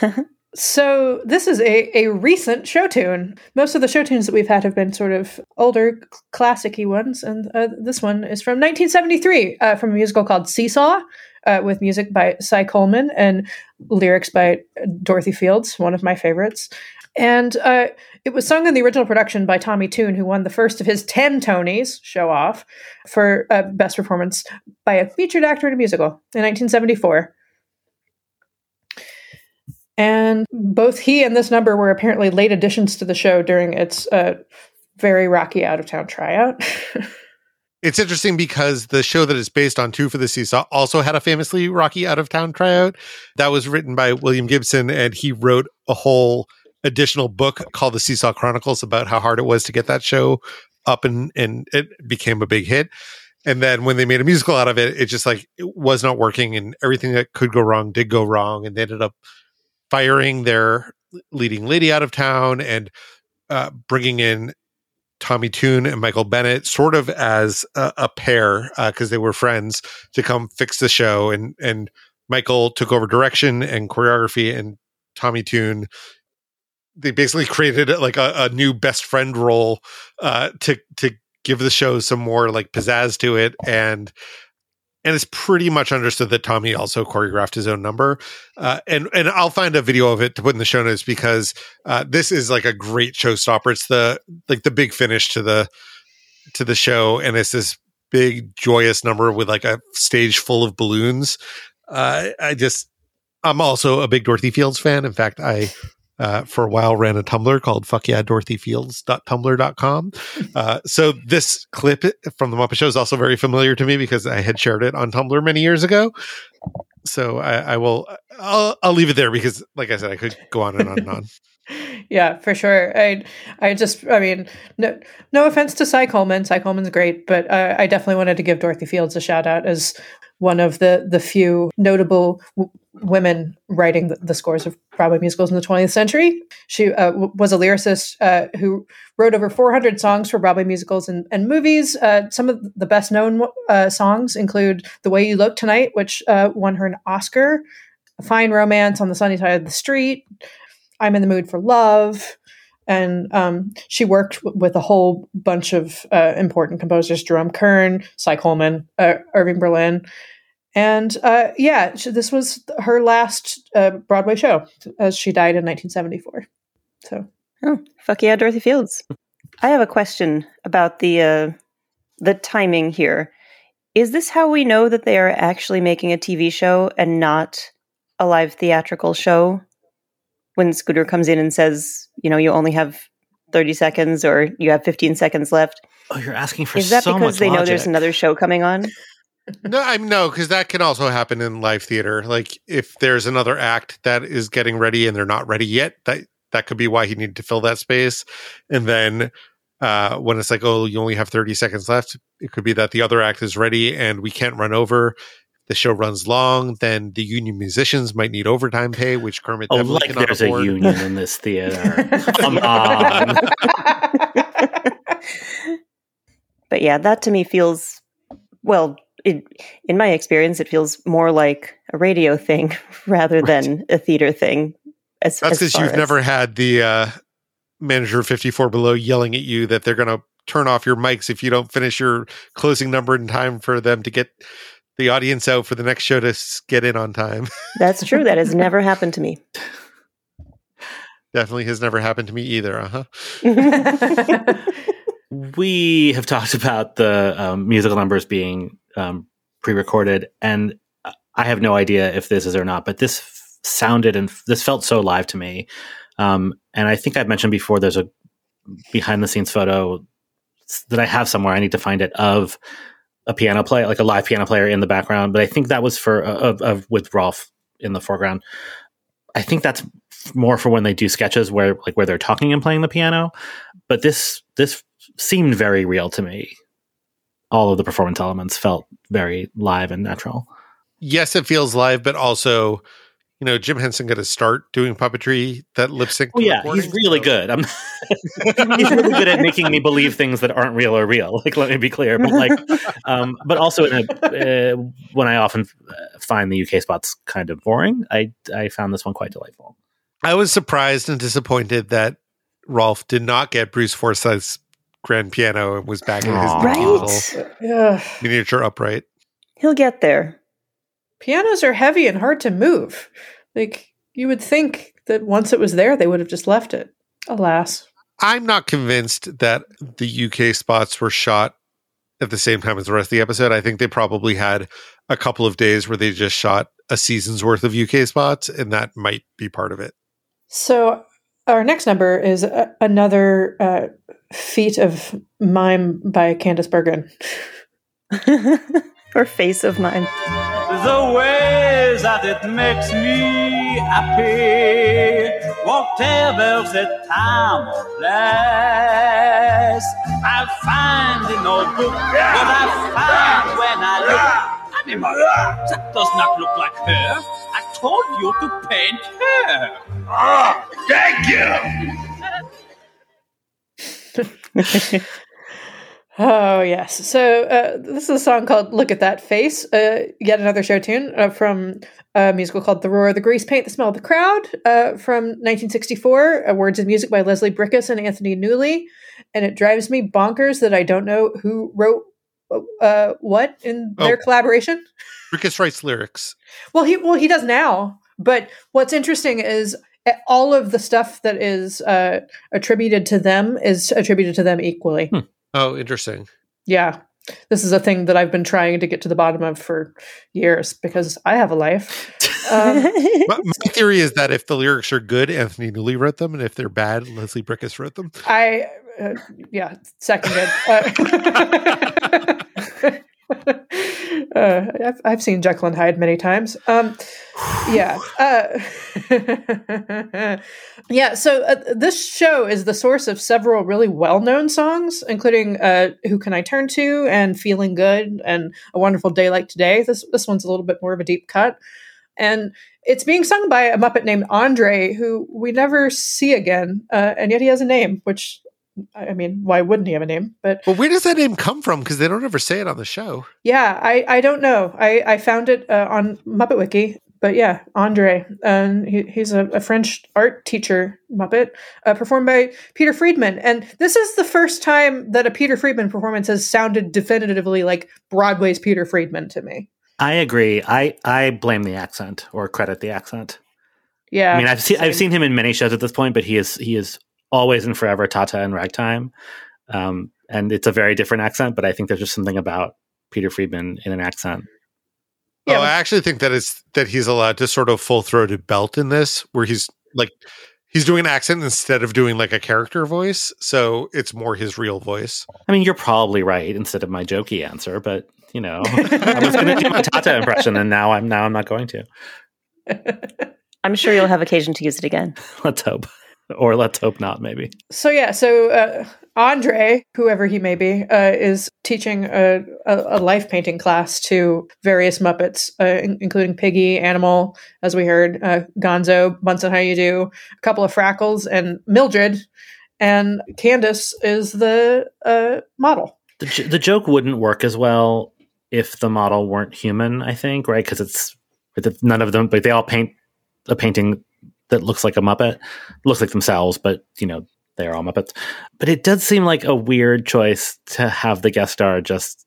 time. [LAUGHS] So this is a, a recent show tune. Most of the show tunes that we've had have been sort of older, classic-y ones, and uh, this one is from 1973, uh, from a musical called Seesaw, uh, with music by Cy Coleman and lyrics by Dorothy Fields, one of my favorites. And uh, it was sung in the original production by Tommy Tune, who won the first of his 10 Tonys, show off, for uh, Best Performance by a featured actor in a musical in 1974. And both he and this number were apparently late additions to the show during its uh, very rocky out of town tryout. [LAUGHS] It's interesting because the show that it's based on, Two for the Seesaw, also had a famously rocky out of town tryout. That was written by William Gibson, and he wrote a whole additional book called The Seesaw Chronicles about how hard it was to get that show up and, and it became a big hit. And then when they made a musical out of it, it just like it was not working, and everything that could go wrong did go wrong, and they ended up firing their leading lady out of town and uh, bringing in Tommy Tune and Michael Bennett, sort of as a, a pair because they were friends, to come fix the show. And and Michael took over direction and choreography, and Tommy Tune. They basically [LAUGHS] created like a, a new best friend role uh, to to give the show some more like pizzazz to it, and and it's pretty much understood that Tommy also choreographed his own number. Uh, and and I'll find a video of it to put in the show notes because uh, this is like a great showstopper. It's the like the big finish to the to the show, and it's this big joyous number with like a stage full of balloons. Uh, I just, I'm also a big Dorothy Fields fan. In fact, I, uh, for a while ran a Tumblr called fuck yeah, dorothyfields.tumblr.com. [LAUGHS] Uh, so this clip from the Muppet Show is also very familiar to me because I had shared it on Tumblr many years ago. So I, I will, I'll, I'll leave it there because like I said, I could go on and on and on. [LAUGHS] yeah, for sure. I I just I mean no no offense to Cy Coleman. Cy Coleman's great, but uh, I definitely wanted to give Dorothy Fields a shout out as one of the the few notable w- women writing the, the, scores of Broadway musicals in the 20th century. She uh, w- was a lyricist uh, who wrote over 400 songs for Broadway musicals and, and movies. Uh, some of the best known uh, songs include "The Way You Look Tonight," which uh, won her an Oscar. Fine Romance on the Sunny Side of the Street, I'm in the mood for love. And um, she worked w- with a whole bunch of uh, important composers Jerome Kern, Cy Coleman, uh, Irving Berlin. And uh, yeah, she, this was her last uh, Broadway show as she died in 1974. So, oh, fuck yeah, Dorothy Fields. I have a question about the uh, the timing here. Is this how we know that they are actually making a TV show and not a live theatrical show? When Scooter comes in and says, you know, you only have 30 seconds or you have 15 seconds left. Oh, you're asking for Is that so because they logic. know there's another show coming on? no, I'm no, because that can also happen in live theater. Like if there's another act that is getting ready and they're not ready yet, that that could be why he needed to fill that space. And then uh, when it's like, oh, you only have 30 seconds left, it could be that the other act is ready and we can't run over. The show runs long, then the union musicians might need overtime pay, which Kermit Oh, definitely like cannot there's afford. a union in this theater. Come on. [LAUGHS] But yeah, that to me feels well. It, in my experience, it feels more like a radio thing [LAUGHS] rather than a theater thing. As, That's as because you've as- never had the uh, manager of 54 Below yelling at you that they're going to turn off your mics if you don't finish your closing number in time for them to get the audience out for the next show to get in on time. [LAUGHS] That's true. That has never happened to me. Definitely has never happened to me either. Uh huh. [LAUGHS] we have talked about the um, musical numbers being um, pre-recorded, and I have no idea if this is or not. But this f- sounded and f- this felt so live to me. Um, and I think I've mentioned before. There's a behind-the-scenes photo that I have somewhere. I need to find it of a piano player, like a live piano player in the background. But I think that was for uh, of with Rolf in the foreground. I think that's more for when they do sketches where like where they're talking and playing the piano. But this this seemed very real to me. All of the performance elements felt very live and natural. Yes, it feels live, but also, you know, Jim Henson got to start doing puppetry that lip sync. Oh yeah, he's really good. I'm [LAUGHS] he's really good at making me believe things that aren't real or real. Like, let me be clear, but like, um, but also in a, uh, when I often uh, find the UK spots kind of boring, I I found this one quite delightful. I was surprised and disappointed that Rolf did not get Bruce Forsyth's grand piano and was back in his Aw. little Yeah. miniature upright. He'll get there. Pianos are heavy and hard to move. Like you would think that once it was there, they would have just left it. Alas. I'm not convinced that the UK spots were shot at the same time as the rest of the episode. I think they probably had a couple of days where they just shot a season's worth of UK spots, and that might be part of it. So our next number is a- another uh, feat of mime by Candice Bergen. [LAUGHS] or face of mine. The way that it makes me happy. Whatever the time or place, I'll find in no book what I find when I look. Animal, that does not look like her. I told you to paint her. Ah, thank you. [LAUGHS] Oh yes. So uh, this is a song called "Look at That Face." Uh, yet another show tune uh, from a musical called "The Roar of the Grease Paint, the Smell of the Crowd" uh, from 1964. Uh, words and music by Leslie Bricusse and Anthony Newley. And it drives me bonkers that I don't know who wrote uh, what in their Oh. collaboration. Bricusse writes lyrics. Well, he well he does now. But what's interesting is uh, all of the stuff that is uh, attributed to them is attributed to them equally. Oh, interesting. Yeah. This is a thing that I've been trying to get to the bottom of for years because I have a life. Um, [LAUGHS] my, my theory is that if the lyrics are good, Anthony Newley wrote them, and if they're bad, Leslie Bricusse wrote them. I, uh, yeah, seconded. Uh, [LAUGHS] [LAUGHS] uh, I've, I've seen Jekyll and Hyde many times. Um, yeah. Uh, [LAUGHS] yeah. So uh, this show is the source of several really well known songs, including uh, Who Can I Turn To and Feeling Good and A Wonderful Day Like Today. This, this one's a little bit more of a deep cut. And it's being sung by a Muppet named Andre, who we never see again. Uh, and yet he has a name, which I mean, why wouldn't he have a name? But well, where does that name come from? Because they don't ever say it on the show. Yeah, I, I don't know. I, I found it uh, on Muppet Wiki. But yeah, Andre, and he, he's a, a, French art teacher Muppet, uh, performed by Peter Friedman. And this is the first time that a Peter Friedman performance has sounded definitively like Broadway's Peter Friedman to me. I agree. I, I blame the accent or credit the accent. Yeah, I mean, I've seen I've seen him in many shows at this point, but he is he is always and forever Tateh and Ragtime. Um, and it's a very different accent, but I think there's just something about Peter Friedman in an accent. Yeah, oh, I actually think that is that he's allowed to sort of full throated belt in this, where he's like he's doing an accent instead of doing like a character voice, so it's more his real voice. I mean, you're probably right instead of my jokey answer, but you know, I was going to do my Tata impression, and now I'm now I'm not going to. [LAUGHS] I'm sure you'll have occasion to use it again. [LAUGHS] Let's hope [LAUGHS] or let's hope not, maybe. So yeah, so uh, Andre, whoever he may be, uh, is teaching a, a, a, life painting class to various Muppets, uh, in- including Piggy, Animal, as we heard, uh, Gonzo, Bunsen, how you do, a couple of Frackles, and Mildred, and Candace is the uh, model. The, j- the joke wouldn't work as well if the model weren't human. I think, right? Because it's none of them, but they all paint a painting that looks like a Muppet, looks like themselves, but you know they are all Muppets. But it does seem like a weird choice to have the guest star just.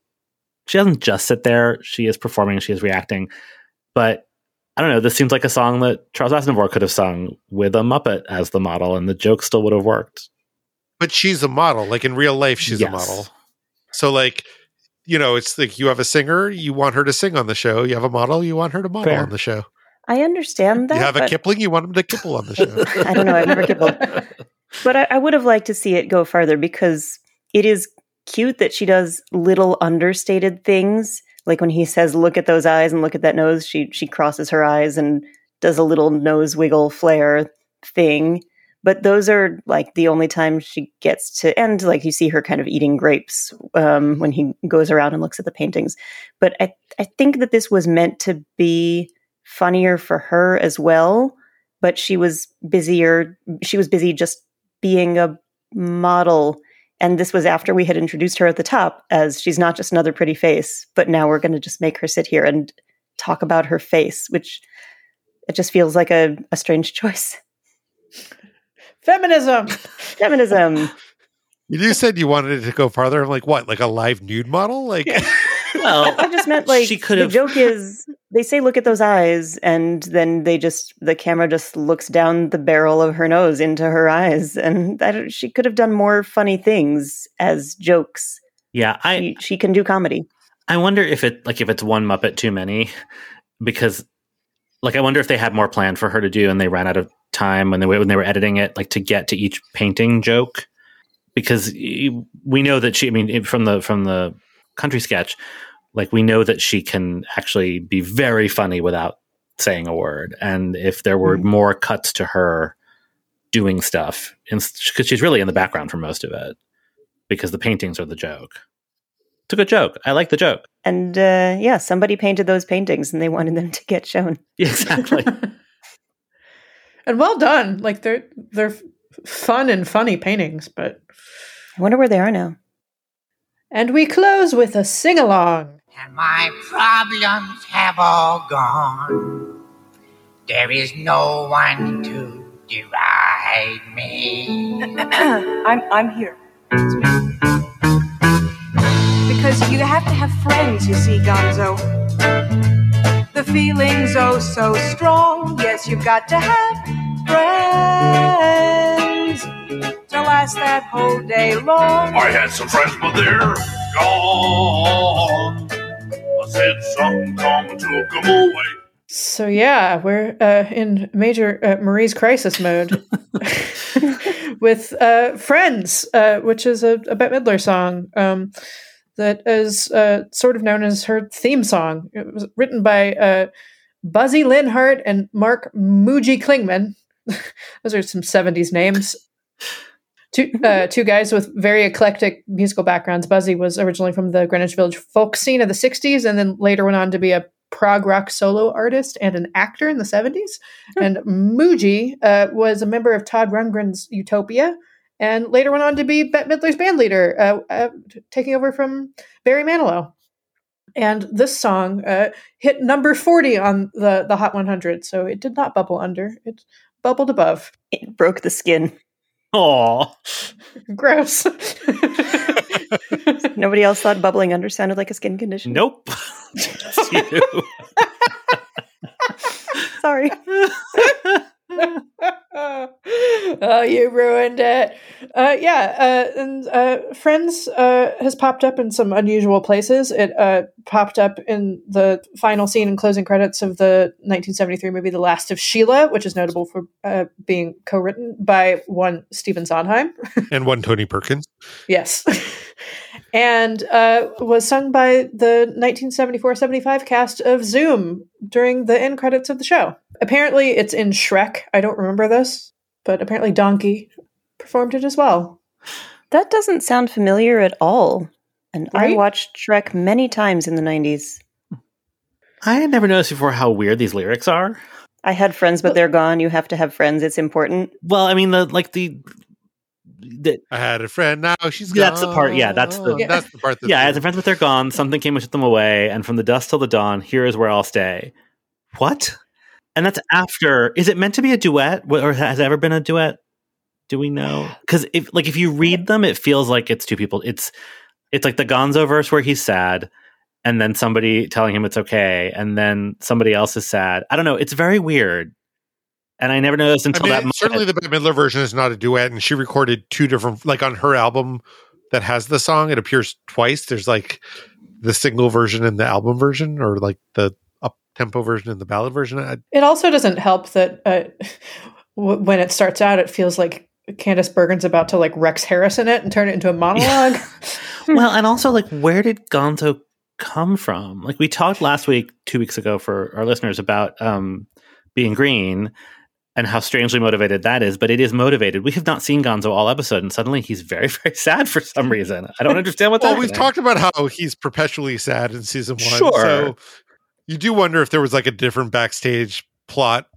She doesn't just sit there; she is performing, she is reacting. But I don't know. This seems like a song that Charles Aznavour could have sung with a Muppet as the model, and the joke still would have worked. But she's a model. Like in real life, she's yes. a model. So, like, you know, it's like you have a singer, you want her to sing on the show. You have a model, you want her to model Fair. on the show. I understand that. You have a Kipling, you want him to kipple on the show. [LAUGHS] I don't know. I've never kippled. But I, I would have liked to see it go farther because it is cute that she does little understated things. Like when he says, look at those eyes and look at that nose, she she crosses her eyes and does a little nose wiggle flare thing. But those are like the only time she gets to end. Like you see her kind of eating grapes um, when he goes around and looks at the paintings. But I, I think that this was meant to be funnier for her as well, but she was busier. She was busy just being a model. And this was after we had introduced her at the top as she's not just another pretty face, but now we're going to just make her sit here and talk about her face, which it just feels like a, a strange choice. Feminism. [LAUGHS] Feminism. You said you wanted it to go farther. I'm like, what? Like a live nude model? Like, [LAUGHS] well, I just meant like she could the joke is they say look at those eyes, and then they just the camera just looks down the barrel of her nose into her eyes, and that she could have done more funny things as jokes. Yeah, I she, she can do comedy. I wonder if it like if it's one Muppet too many, because like I wonder if they had more planned for her to do, and they ran out of time when they when they were editing it, like to get to each painting joke because we know that she. I mean, from the from the country sketch, like we know that she can actually be very funny without saying a word. And if there were mm-hmm. more cuts to her doing stuff, because she's really in the background for most of it, because the paintings are the joke. It's a good joke. I like the joke. And uh, yeah, somebody painted those paintings, and they wanted them [LAUGHS] to get shown. [LAUGHS] Exactly. [LAUGHS] and well done. Like they're they're fun and funny paintings, but I wonder where they are now. And we close with a sing along. And my problems have all gone. There is no one to deride me. [CLEARS THROAT] I'm, I'm here. It's me. Because you have to have friends, you see, Gonzo. The feeling's oh so strong. Yes, you've got to have friends. to last that whole day long. I had some friends, but they're gone. Said something come and took them away. So yeah, we're uh, in major uh, Marie's crisis mode [LAUGHS] with uh, "Friends," uh, which is a, a Bette Midler song um, that is uh, sort of known as her theme song. It was written by uh, Buzzy Linhart and Mark Moogy Klingman. [LAUGHS] Those are some '70s names. Two uh, two guys with very eclectic musical backgrounds. Buzzy was originally from the Greenwich Village folk scene of the '60s, and then later went on to be a prog rock solo artist and an actor in the 70s. And Moogy uh, was a member of Todd Rundgren's Utopia and later went on to be Bette Midler's band leader, uh, uh, taking over from Barry Manilow. And this song uh, hit number 40 on the, the Hot 100, so it did not bubble under. It bubbled above. It broke the skin. Aw. Gross. [LAUGHS] Nobody else thought bubbling under sounded like a skin condition. Nope. [LAUGHS] Just [LAUGHS] [LAUGHS] Oh, you ruined it. Uh, yeah, uh, and uh, Friends uh, has popped up in some unusual places. It uh, popped up in the final scene and closing credits of the 1973 movie The Last of Sheila, which is notable for uh, being co-written by one Stephen Sondheim. [LAUGHS] and one Tony Perkins. Yes. [LAUGHS] and uh, was sung by the 1974-75 cast of Zoom during the end credits of the show. Apparently, it's in Shrek. I don't remember this, but apparently Donkey performed it as well. That doesn't sound familiar at all. And I watched Shrek many times in the 90s. I had never noticed before how weird these lyrics are. I had friends, but they're gone. You have to have friends. It's important. Well, I mean, the like the, the I had a friend. Now she's gone. that's the part. Yeah, that's the Oh, That's the part. That's yeah. As a friends, but they're gone. Something came and took them away, and from the dust till the dawn, here is where I'll stay. What? And that's after. Is it meant to be a duet, or has it ever been a duet? Do we know? [SIGHS] Because if like if you read them, it feels like it's two people. It's it's like the Gonzo verse where he's sad, and then somebody telling him it's okay, and then somebody else is sad. I don't know. It's very weird, and I never noticed I until mean, that. moment. certainly the Bette Midler version is not a duet, and she recorded two different, like on her album that has the song. It appears twice. There's like the single version and the album version, or like the up tempo version and the ballad version. I, It also doesn't help that uh, w- when it starts out, it feels like Candace Bergen's about to like Rex Harrison it and turn it into a monologue. [LAUGHS] well, and also like where did Gonzo come from? Like we talked last week, two weeks ago for our listeners about um being green and how strangely motivated that is, but it is motivated. We have not seen Gonzo all episode, and suddenly he's very, [LAUGHS] very sad for some reason. I don't understand what. [LAUGHS] well, happening. we've talked about how he's perpetually sad in season one. Sure. So you do wonder if there was like a different backstage plot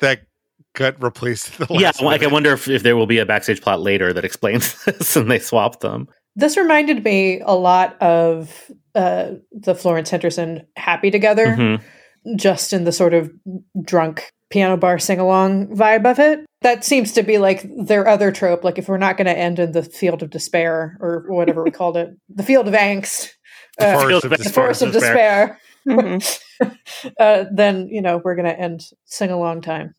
that got replaced. At the yeah, last like I wonder if, if there will be a backstage plot later that explains [LAUGHS] this and they swap them. this reminded me a lot of uh, the Florence Henderson Happy Together, Mhm. just in the sort of drunk piano bar sing along vibe of it. That seems to be like their other trope. Like if we're not going to end in the field of despair or whatever we called it, [LAUGHS] the field of angst, The uh, forest of the despair. forest of despair. [LAUGHS] uh, then you know we're going to end sing along time.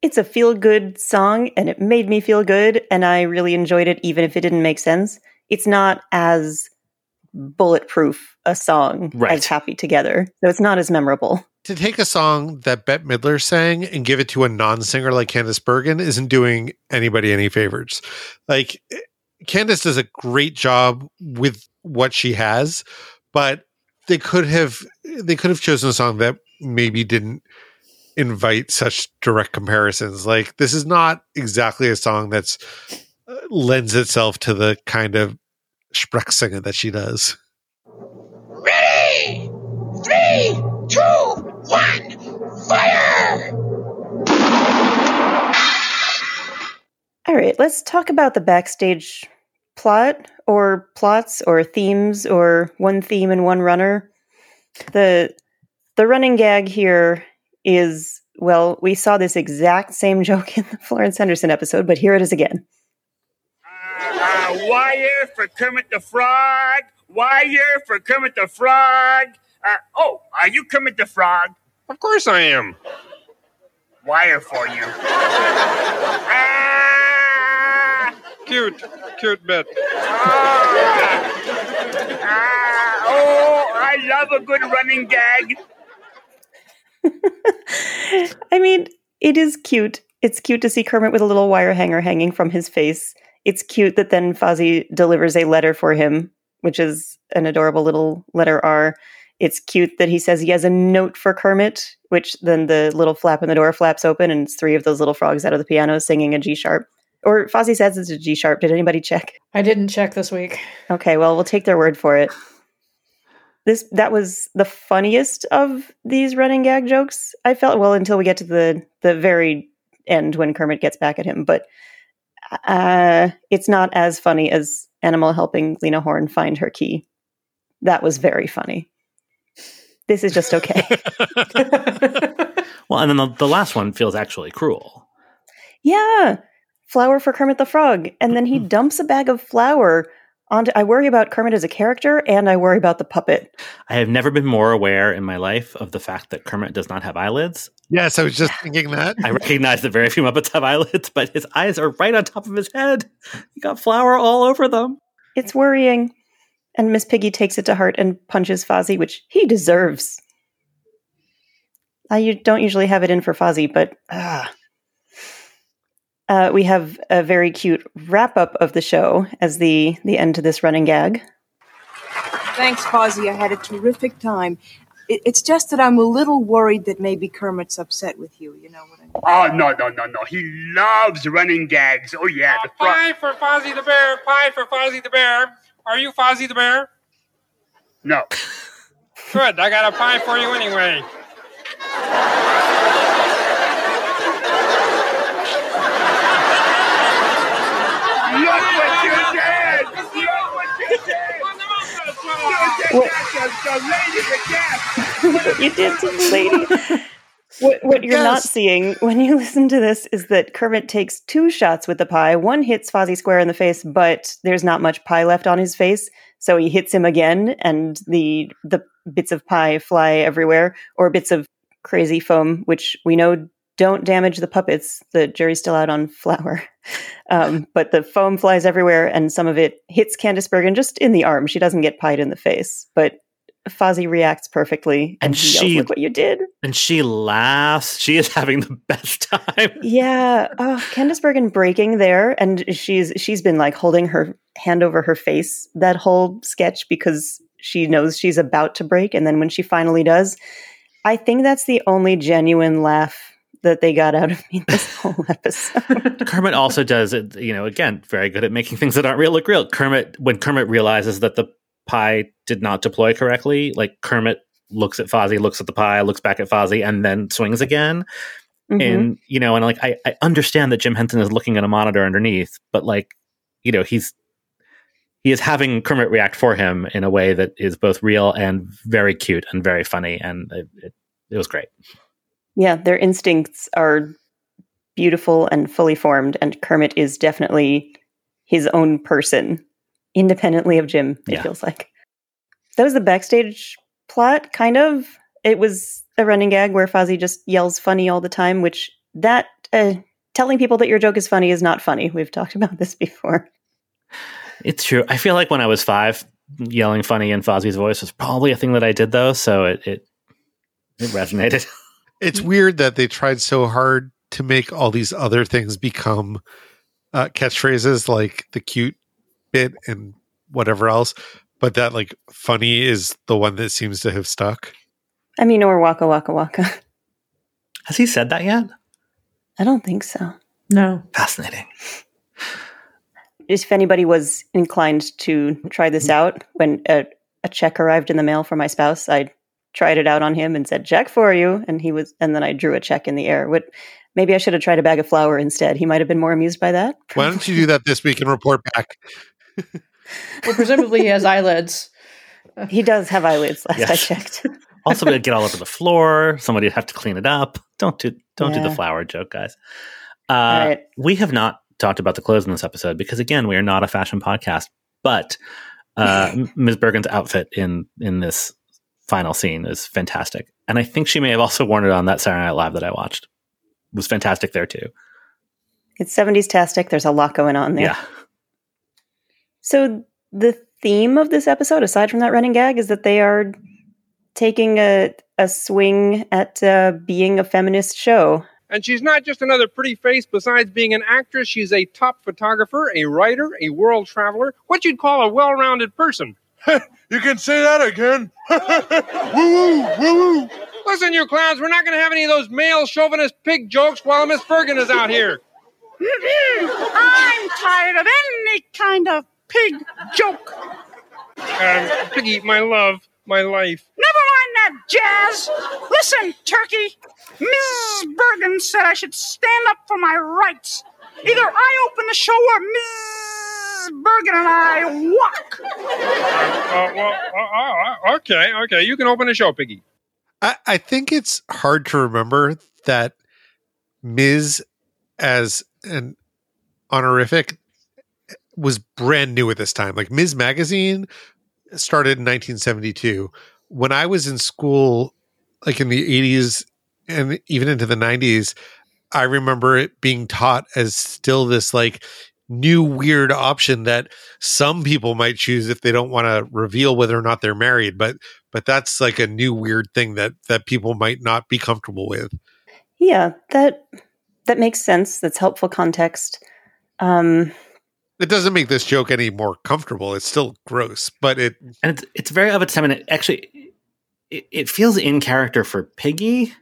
It's a feel good song and it made me feel good and I really enjoyed it even if it didn't make sense. It's not as bulletproof a song Right. as Happy Together. So it's not as memorable. To take a song that Bette Midler sang and give it to a non-singer like Candice Bergen isn't doing anybody any favors. Like Candice does a great job with what she has, but they could have they could have chosen a song that maybe didn't invite such direct comparisons. Like this is not exactly a song that's uh, lends itself to the kind of Sprechsingen that she does. Ready! Three, two, one, fire! All right, let's talk about the backstage plot or plots or themes or one theme and one runner. The the running gag here is well, we saw this exact same [LAUGHS] joke in the Florence Henderson episode, but here it is again. Uh, wire for Kermit the Frog. Wire for Kermit the Frog. Uh, oh, are you Kermit the Frog? Of course I am. Wire for you. Ah, cute, cute bit. Ah, oh, I love a good running gag. [LAUGHS] I mean, it is cute. It's cute to see Kermit with a little wire hanger hanging from his face. It's cute that then Fozzie delivers a letter for him, which is an adorable little letter R. It's cute that he says he has a note for Kermit, which then the little flap in the door flaps open and it's three of those little frogs out of the piano singing a G sharp. Or Fozzie says it's a G sharp. Did anybody check? I didn't check this week. Okay, well, we'll take their word for it. This that was the funniest of these running gag jokes. I felt well until we get to the the very end when Kermit gets back at him, but uh, it's not as funny as Animal helping Lena Horne find her key. That was very funny. This is just okay. [LAUGHS] Well, and then the, the last one feels actually cruel. yeah, flour for Kermit the Frog, and then he mm-hmm. dumps a bag of flour onto. I worry about Kermit as a character, and I worry about the puppet. I have never been more aware in my life of the fact that Kermit does not have eyelids. Yes, I was just thinking that. I recognize that very few Muppets have eyelids, but his eyes are right on top of his head. He got flour all over them. It's worrying. And Miss Piggy takes it to heart and punches Fozzie, which he deserves. I don't usually have it in for Fozzie, but ah. Uh, we have a very cute wrap up of the show as the the end to this running gag. Thanks, Fozzie. I had a terrific time. It, it's just that I'm a little worried that maybe Kermit's upset with you. You know what I mean? Oh, no, no, no, no. He loves running gags. Oh, yeah. The frog. Pie for Fozzie the Bear. Pie for Fozzie the Bear. Are you Fozzie the Bear? No. [LAUGHS] Good. I got a pie for you anyway. Look what you did! Look what you did! You did that to the lady again! what [LAUGHS] you did to the lady. What, what you're not seeing when you [LAUGHS] listen to this is that Kermit takes two shots with the pie. One hits Fozzie square in the face, but there's not much pie left on his face, so he hits him again, and the the bits of pie fly everywhere, or bits of crazy foam, which we know don't damage the puppets. The jury's still out on [LAUGHS] flour, um, but the foam flies everywhere, and some of it hits Candice Bergen just in the arm. She doesn't get pied in the face, but Fozzie reacts perfectly, and, And she- yells, "Look what you did!" And she laughs. She is having the [LAUGHS] best time. Yeah, oh, Candice Bergen breaking there, and she's she's been like holding her hand over her face that whole sketch because she knows she's about to break, and then when she finally does, I think that's the only genuine laugh that they got out of me [LAUGHS] this whole episode. Kermit also does it, you know, again, very good at making things that aren't real look real. Kermit, when Kermit realizes that the pie did not deploy correctly, like Kermit looks at Fozzie, looks at the pie, looks back at Fozzie, and then swings again. Mhm. And, you know, and like, I, I understand that Jim Henson is looking at a monitor underneath, but like, you know, he's, he is having Kermit react for him in a way that is both real and very cute and very funny. And it, it, it was great. yeah, their instincts are beautiful and fully formed, and Kermit is definitely his own person, independently of Jim. It Yeah. feels like that was the backstage plot, kind of. It was a running gag where Fozzie just yells funny all the time, which that uh, telling people that your joke is funny is not funny. We've talked about this before. It's true. I feel like when I was five, yelling funny in Fozzie's voice was probably a thing that I did though, so it it, it resonated. [LAUGHS] It's weird that they tried so hard to make all these other things become uh, catchphrases like the cute bit and whatever else, but that like funny is the one that seems to have stuck. I mean, or Waka Waka Waka. Has he said that yet? I don't think so. No. Fascinating. If anybody was inclined to try this out, when a, a check arrived in the mail for my spouse, I tried it out on him and said check for you, and he was, and then I drew a check in the air. What? Maybe I should have tried a bag of flour instead. He might have been more amused by that. Why don't you do that this week and report back? [LAUGHS] Well, presumably he has [LAUGHS] eyelids. He does have eyelids. Last I checked. [LAUGHS] Also, it'd get all over the floor. Somebody'd have to clean it up. Don't do don't do the flower joke, guys. Uh, All right. We have not talked about the clothes in this episode because, again, we are not a fashion podcast. But uh, [LAUGHS] Ms. Bergen's outfit in in this final scene is fantastic, and I think she may have also worn it on that Saturday Night Live that I watched. It was fantastic there too. It's seventies tastic. There's a lot going on there. Yeah. So the theme of this episode, aside from that running gag, is that they are taking a a swing at uh, being a feminist show. And she's not just another pretty face. Besides being an actress, she's a top photographer, a writer, a world traveler. What you'd call a well-rounded person. [LAUGHS] you can say that again. [LAUGHS] woo woo woo woo. Listen, you clowns, we're not going to have any of those male chauvinist pig jokes while Miss Bergen is out here. I'm tired of any kind of pig joke. Um, Piggy, my love, my life. Never mind that jazz. Listen, Turkey. Mrs. Bergen said I should stand up for my rights. Either I open the show or Mrs. Bergen and I walk. Uh, well, uh, uh, okay, okay. You can open the show, Piggy. I, I think it's hard to remember that Ms. as an honorific was brand new at this time. Like Ms. Magazine started in 1972. When I was in school, like in the 80s and even into the 90s, I remember it being taught as still this like new weird option that some people might choose if they don't want to reveal whether or not they're married but but that's like a new weird thing that that people might not be comfortable with Yeah, that that makes sense. That's helpful context. Um, it doesn't make this joke any more comfortable. It's still gross but it and it's, it's very of its time and it actually it, it feels in character for piggy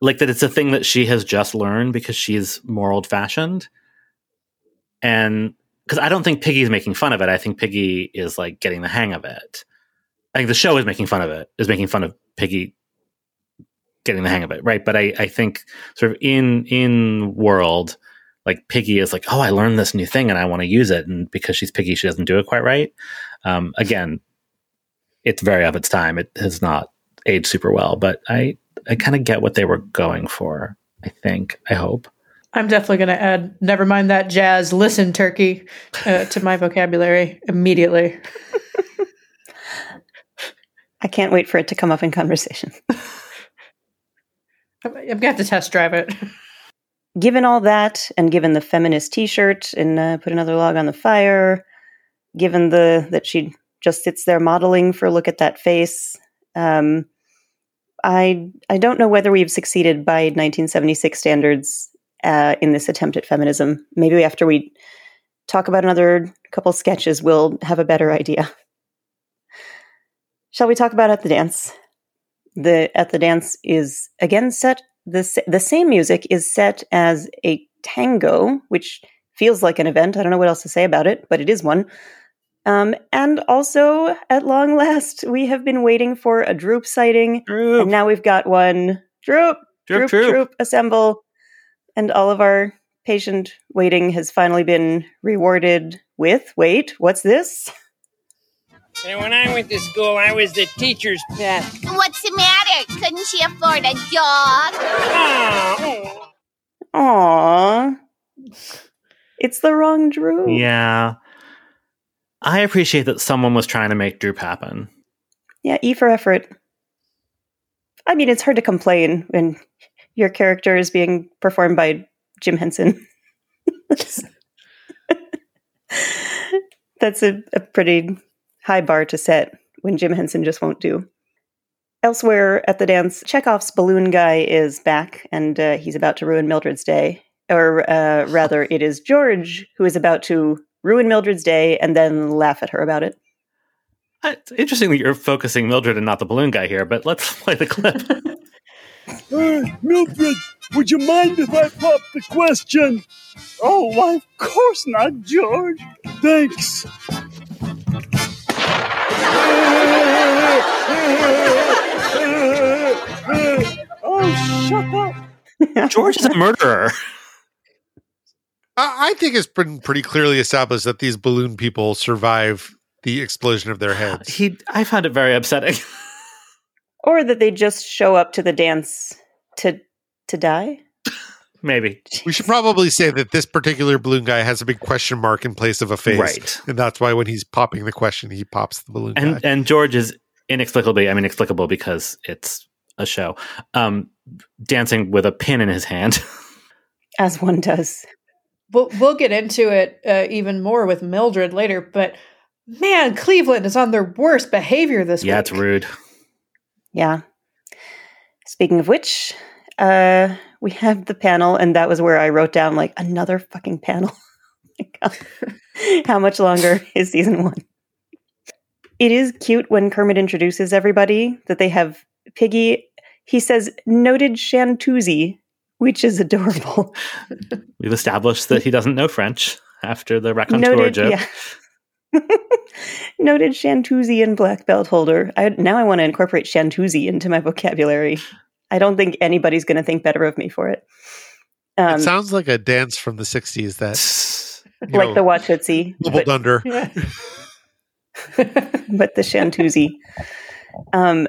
like that it's a thing that she has just learned because she's more old fashioned and because i don't think piggy's making fun of it. I think piggy is like getting the hang of it. I think the show is making fun of it is making fun of piggy getting the hang of it right? But i i think sort of in in world like piggy is like oh i learned this new thing and i want to use it and because she's piggy she doesn't do it quite right um again it's very of its time it has not aged super well but i i kind of get what they were going for i think i hope I'm definitely going to add never mind that jazz, listen, Turkey, uh, to my vocabulary immediately. [LAUGHS] I can't wait for it to come up in conversation. [LAUGHS] I'm going to have to test drive it. Given all that, and given the feminist T-shirt, and uh, put another log on the fire, given the that she just sits there modeling for look at that face, um, I I don't know whether we've succeeded by 1976 standards uh, in this attempt at feminism. Maybe after we talk about another couple sketches, we'll have a better idea. Shall we talk about at the dance? The at the dance is again set the the same music is set as a tango, which feels like an event. I don't know what else to say about it, but it is one. Um, and also, at long last, we have been waiting for a droop sighting, Droop. and now we've got one. Droop, Droop, droop, droop. droop, assemble, and all of our patient waiting has finally been rewarded with. Wait, what's this? [LAUGHS] And when I went to school, I was the teacher's pet. What's the matter? Couldn't she afford a dog? Aww, Aww. it's the wrong droop. yeah i appreciate that someone was trying to make droop happen Yeah, E for effort. I mean, it's hard to complain when your character is being performed by Jim Henson. [LAUGHS] That's a, a pretty high bar to set when Jim Henson just won't do. Elsewhere at the dance, Chekhov's balloon guy is back and uh, he's about to ruin Mildred's day. Or uh, rather, it is George who is about to ruin Mildred's day and then laugh at her about it. Uh, it's interesting that you're focusing mildred and not the balloon guy here but let's [LAUGHS] play the clip [LAUGHS] Hey, Mildred, would you mind if I pop the question? Oh, why, of course not, George. Thanks. Oh, shut up. george is a murderer I, I think it's been pretty clearly established that these balloon people survive the explosion of their heads. he i found it very upsetting Or that they just show up to the dance to to die. maybe We should probably say that this particular balloon guy has a big question mark in place of a face. Right. And that's why when he's popping the question, he pops the balloon and guy. and george is inexplicably i mean explicable because it's a show um dancing with a pin in his hand [LAUGHS] As one does. we'll we'll get into it uh, even more with Mildred later, but man, Cleveland is on their worst behavior this Yeah, week. it's rude. Yeah. Speaking of which, uh, we have the panel, and that was where I wrote down like another fucking panel. [LAUGHS] [LAUGHS] How much longer is season one? It is cute when Kermit introduces everybody that they have Piggy. He says, noted Shantuzi, which is adorable. [LAUGHS] We've established that he doesn't know French after the raconteur Noted, joke. yeah. [LAUGHS] Noted Shantuzi and black belt holder. I, now I want to incorporate Shantuzi into my vocabulary. I don't think anybody's going to think better of me for it. Um, it sounds like a dance from the 60s that, [LAUGHS] you like know, the Wachitsi, double but, dunder. [LAUGHS] but the Shantuzi. Um,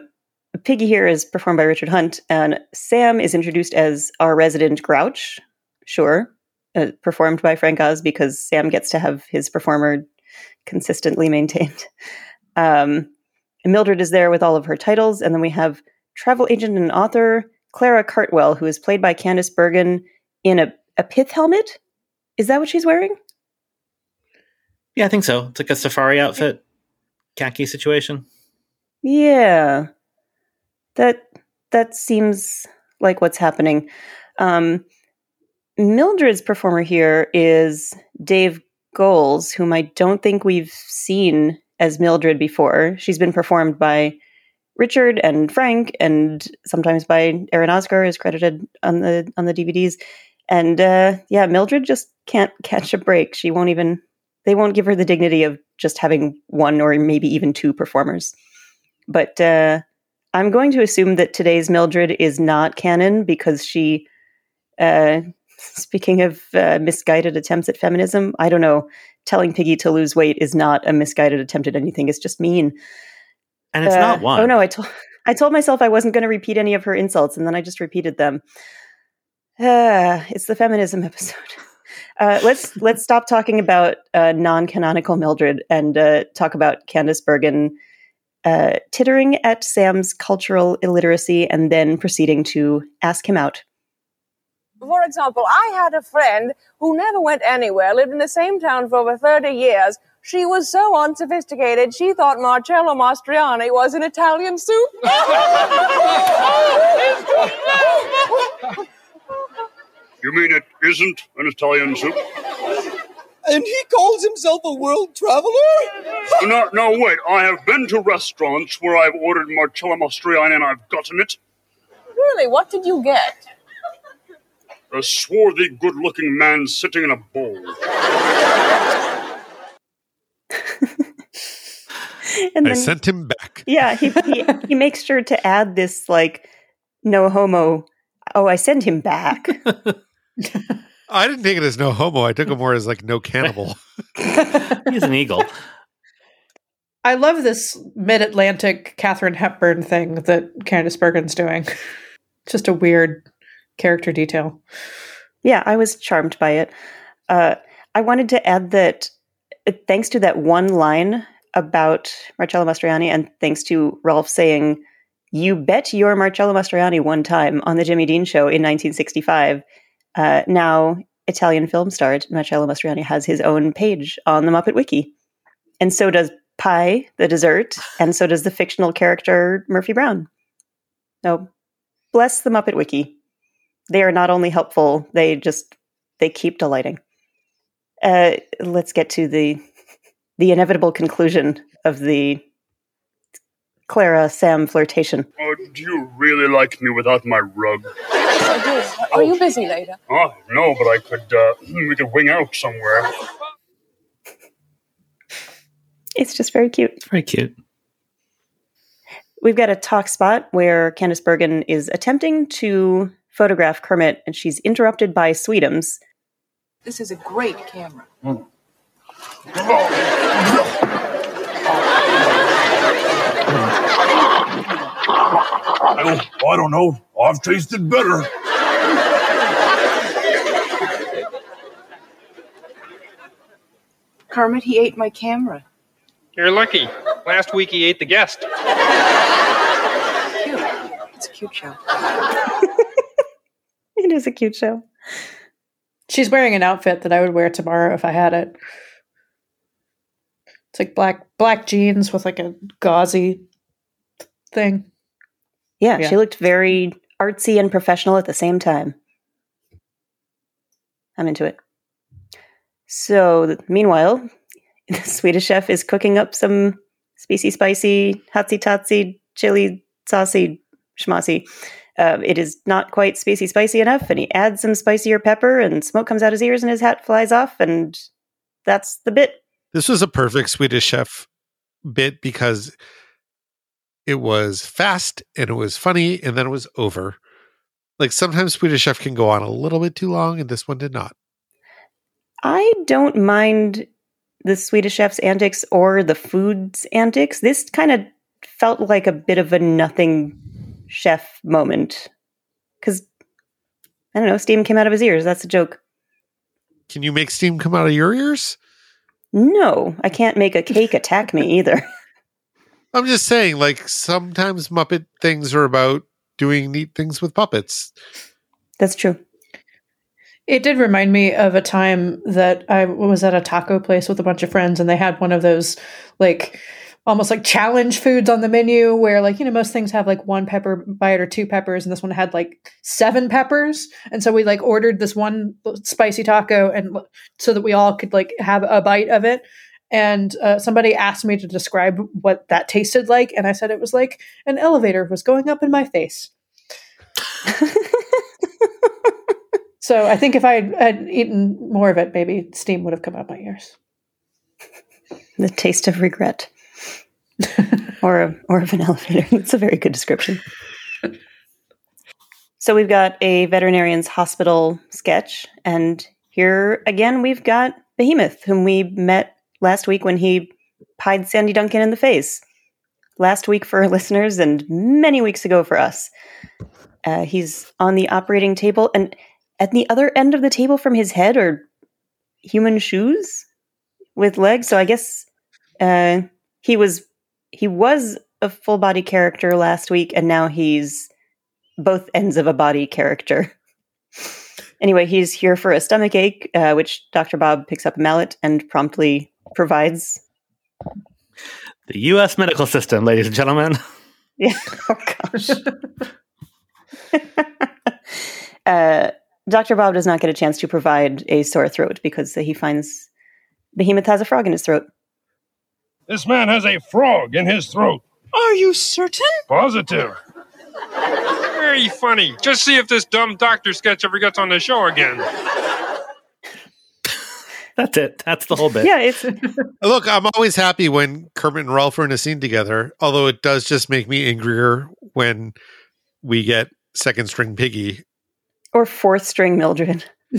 Piggy here is performed by Richard Hunt, and Sam is introduced as our resident Grouch. Sure, uh, performed by Frank Oz because Sam gets to have his performer consistently maintained. Um, Mildred is there with all of her titles, and then we have travel agent and author Clara Cartwell, who is played by Candice Bergen in a, a pith helmet. Is that what she's wearing? Yeah, I think so. It's like a safari outfit, khaki situation. Yeah. That that seems like what's happening. Um, Mildred's performer here is Dave Goelz, whom I don't think we've seen as Mildred before. She's been performed by Richard and Frank, and sometimes by Eren Ozker is credited on the on the DVDs. And uh, yeah, Mildred just can't catch a break. She won't even. They won't give her the dignity of just having one or maybe even two performers. But uh, I'm going to assume that today's Mildred is not canon because she, uh, [LAUGHS] speaking of uh, misguided attempts at feminism, I don't know, telling Piggy to lose weight is not a misguided attempt at anything. It's just mean. And it's Uh, not one. Oh no, I told I told myself I wasn't going to repeat any of her insults, and then I just repeated them. Ah, it's the feminism [LAUGHS] episode. Uh, let's let's stop talking about uh, non-canonical Mildred and uh, talk about Candice Bergen uh, tittering at Sam's cultural illiteracy and then proceeding to ask him out. For example, I had a friend who never went anywhere, lived in the same town for over 30 years. She was so unsophisticated, she thought Marcello Mastroianni was an Italian soup. [LAUGHS] You mean it isn't an Italian soup? And he calls himself a world traveler? No, no, wait. I have been to restaurants where I've ordered Marcello Mastroianni and I've gotten it. really, what did you get? A swarthy, good looking man sitting in a bowl. [LAUGHS] And I then- sent him back. Yeah, he, he [LAUGHS] he makes sure to add this like no homo. Oh, I send him back. [LAUGHS] I didn't take it as no homo. I took it more as like no cannibal. [LAUGHS] [LAUGHS] He's an eagle. I love this mid-Atlantic Katharine Hepburn thing that Candice Bergen's doing. Just a weird character detail. Yeah, I was charmed by it. Uh, I wanted to add that uh, thanks to that one line about Marcello Mastroianni, and thanks to Rolf saying, "You bet your Marcello Mastroianni" one time on the Jimmy Dean Show in 1965. Uh, now, Italian film star Marcello Mastroianni has his own page on the Muppet Wiki, and so does Pie, the dessert, and so does the fictional character Murphy Brown. So, bless the Muppet Wiki they are not only helpful they just they keep delighting uh, let's get to the the inevitable conclusion of the clara sam flirtation Oh, do you really like me without my rug? I do. Are you busy later? Oh, ah, no, but I could, uh, hmm, we could wing out somewhere. it's just very cute It's very cute. we've got a talk spot where candice bergen is attempting to photograph kermit and she's interrupted by sweetums This is a great camera. Hmm. Oh, I don't, I don't know. I've tasted better. Kermit, he ate my camera. You're lucky. Last week he ate the guest. Cute. It's a cute show. [LAUGHS] it is a cute show She's wearing an outfit that I would wear tomorrow if I had it. It's like black black jeans with like a gauzy thing. Yeah, Yeah. she looked very artsy and professional at the same time. I'm into it. So, meanwhile, [LAUGHS] the Swedish chef is cooking up some spicy, spicy, hotsy totsy, chili, saucy, schmossy. Uh, it is not quite spicy, spicy enough, and he adds some spicier pepper, and smoke comes out his ears, and his hat flies off, and that's the bit. This was a perfect Swedish chef bit because it was fast and it was funny and then it was over. Like sometimes Swedish chef can go on a little bit too long and this one did not. I don't mind the Swedish chef's antics or the food's antics. This kind of felt like a bit of a nothing chef moment. Because, I don't know, steam came out of his ears. That's a joke. Can you make steam come out of your ears? No, I can't make a cake attack me either. [LAUGHS] I'm just saying, like sometimes Muppet things are about doing neat things with puppets. That's true. It did remind me of a time that I was at a taco place with a bunch of friends and they had one of those like almost like challenge foods on the menu where like you know most things have like one pepper bite or two peppers and this one had like seven peppers and so we like ordered this one spicy taco and so that we all could like have a bite of it and uh, somebody asked me to describe what that tasted like and i said it was like an elevator was going up in my face [LAUGHS] so i think if i had, had eaten more of it maybe steam would have come out my ears The taste of regret. [LAUGHS] or, or of an elevator. [LAUGHS] that's a very good description. So we've got a veterinarian's hospital sketch, and here again we've got Behemoth, whom we met last week when he pied Sandy Duncan in the face. Last week for [LAUGHS] listeners, and many weeks ago for us. Uh, he's on the operating table, and at the other end of the table from his head are human shoes with legs. So I guess uh, he was he was a full body character last week, and now he's both ends of a body character. [LAUGHS] anyway, he's here for a stomach ache, uh, which Dr. Bob picks up a mallet and promptly provides. The U.S. medical system, ladies and gentlemen. [LAUGHS] Yeah. Oh gosh. [LAUGHS] uh, Dr. Bob does not get a chance to provide a sore throat because he finds Behemoth has a frog in his throat. This man has a frog in his throat. Are you certain? Positive. Very funny. Just see if this dumb doctor sketch ever gets on the show again. That's it. That's the whole bit. Yeah, it's [LAUGHS] Look, I'm always happy when Kermit and Rowlf are in a scene together, although it does just make me angrier when we get second string Piggy. or fourth string Mildred. [LAUGHS]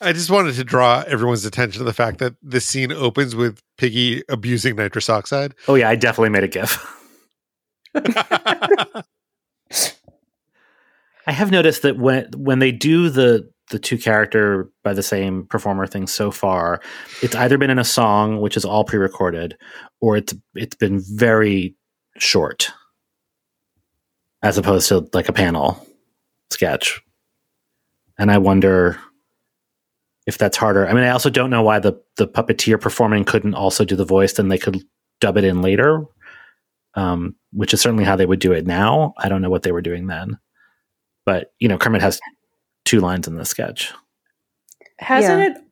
I just wanted to draw everyone's attention to the fact that this scene opens with Piggy abusing nitrous oxide. Oh yeah, I definitely made a GIF. [LAUGHS] I have noticed that when when they do the the two character by the same performer thing so far, it's either been in a song, which is all pre-recorded, or it's it's been very short, as opposed to like a panel sketch. And I wonder if that's harder. I mean, I also don't know why the the puppeteer performing couldn't also do the voice, then they could dub it in later, um, which is certainly how they would do it now. I don't know what they were doing then, but you know, Kermit has two lines in this sketch. Hasn't it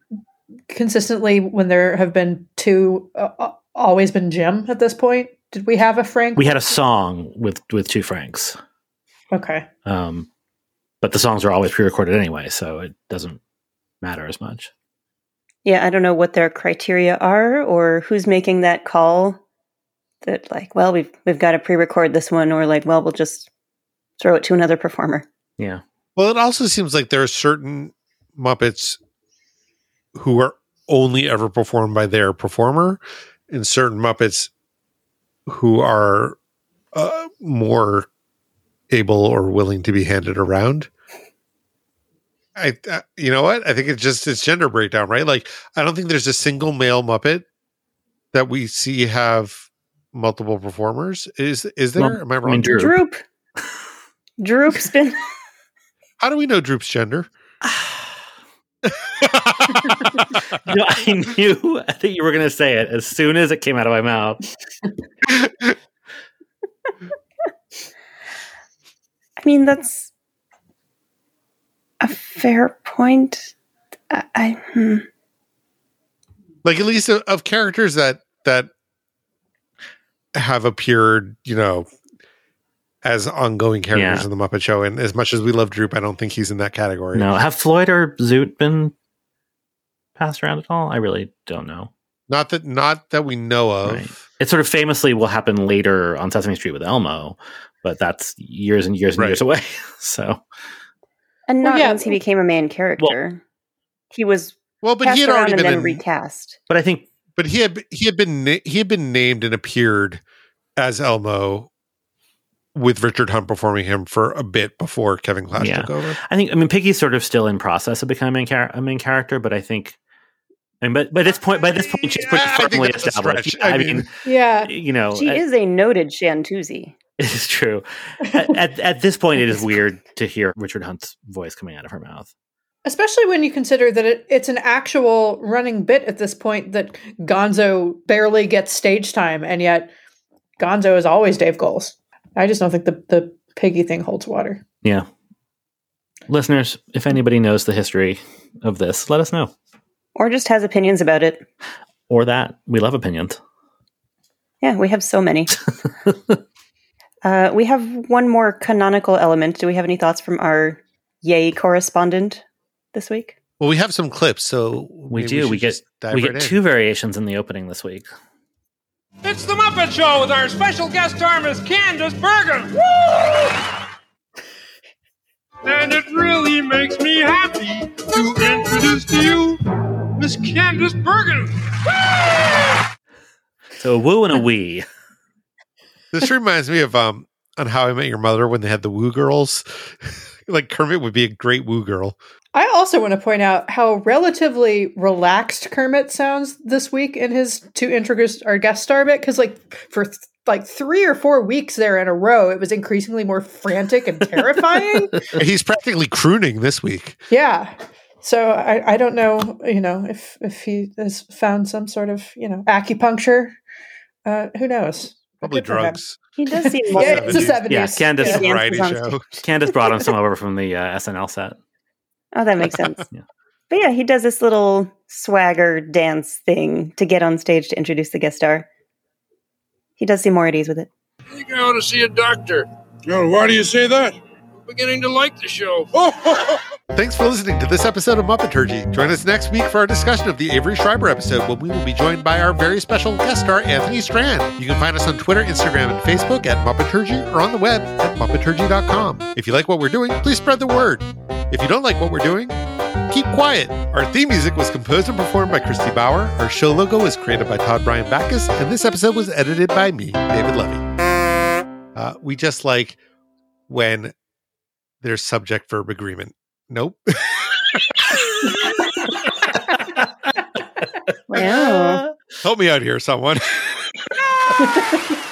consistently, when there have been two, uh, uh, always been Jim at this point? Did we have a Frank? We had a song with with two Franks, Okay. um, but the songs are always pre-recorded anyway, so it doesn't matter as much. Yeah, I don't know what their criteria are or who's making that call that like, well, we've we've got to pre-record this one or like, well, we'll just throw it to another performer. Yeah. Well, it also seems like there are certain Muppets who are only ever performed by their performer, and certain Muppets who are uh, more able or willing to be handed around. I, uh, you know what? I think it's just it's gender breakdown, right? Like, I don't think there's a single male Muppet that we see have multiple performers. Is is there? Well, Am I I wrong? mean, Droop. Droop's been [LAUGHS] How do we know Droop's gender? [SIGHS] You know, I knew that you were going to say it as soon as it came out of my mouth. I mean, that's a fair point. I, I hmm. like at least of, of characters that that have appeared, you know, as ongoing characters Yeah. in the Muppet Show. And as much as we love Droop, I don't think he's in that category. No, have Floyd or Zoot been passed around at all? I really don't know. Not that not that we know of. Right. It sort of famously will happen later on Sesame Street with Elmo, but that's years and years and years away. [LAUGHS] So and Well, not yeah. once he became a main character. he was well, but passed he had already and been then in- recast. But I think But he had he had been he had been named and appeared as Elmo with Richard Hunt performing him for a bit before Kevin Clash Yeah. took over. I think I mean Piggy's sort of still in process of becoming char- a main character, but I think I mean, but by this point, by this point, she's pretty I firmly that's established. I I, mean- mean, Yeah. you know, She I- is a noted chanteuse. [LAUGHS] It is true. [LAUGHS] at, at, at this point, it is weird to hear Richard Hunt's voice coming out of her mouth. Especially when you consider that it, it's an actual running bit at this point that Gonzo barely gets stage time, and yet Gonzo is always Dave Goelz. I just don't think the, the piggy thing holds water. Yeah. Listeners, if anybody knows the history of this, let us know. Or just has opinions about it. Or that. We love opinions. Yeah, we have so many. [LAUGHS] uh, we have one more canonical element. Do we have any thoughts from our Yay correspondent this week? Well, we have some clips, so We do. should We get we right get in. two variations in the opening this week. It's the Muppet Show with our special guest star, Miss Candice Bergen. Woo! And it really makes me happy to introduce to you Miss Candice Bergen. So a woo and a wee. This reminds me of um on How I Met Your Mother when they had the Woo Girls. Like Kermit would be a great Woo Girl. I also want to point out how relatively relaxed Kermit sounds this week in his to introduce our guest star bit because like for th- like three or four weeks there in a row, it was increasingly more frantic and terrifying. [LAUGHS] He's practically crooning this week. yeah. So I, I don't know, you know, if if he has found some sort of, you know, acupuncture. Uh, who knows? Probably Good for him. drugs. He does seem more. Yeah, it's the 70s. Yeah, Candice, Yeah. Variety Dances show. [LAUGHS] Candice brought him some over from the uh, SNL set. Oh, that makes sense. Yeah. But yeah, he does this little swagger dance thing to get on stage to introduce the guest star. He does seem more at ease with it. I think I ought to see a doctor. Oh, why do you say that? Beginning to like the show. [LAUGHS] Thanks for listening to this episode of Muppeturgy. Join us next week for our discussion of the Avery Schreiber episode when we will be joined by our very special guest star, Anthony Strand. You can find us on Twitter, Instagram, and Facebook at Muppeturgy or on the web at Muppeturgy.com. If you like what we're doing, please spread the word. If you don't like what we're doing, keep quiet. Our theme music was composed and performed by Christy Bauer. Our show logo was created by Todd Bryan Backus, and this episode was edited by me, David Levy. Uh, we just like when there's subject verb agreement. Nope. [LAUGHS] Wow. Help me out here, someone. [LAUGHS] [LAUGHS]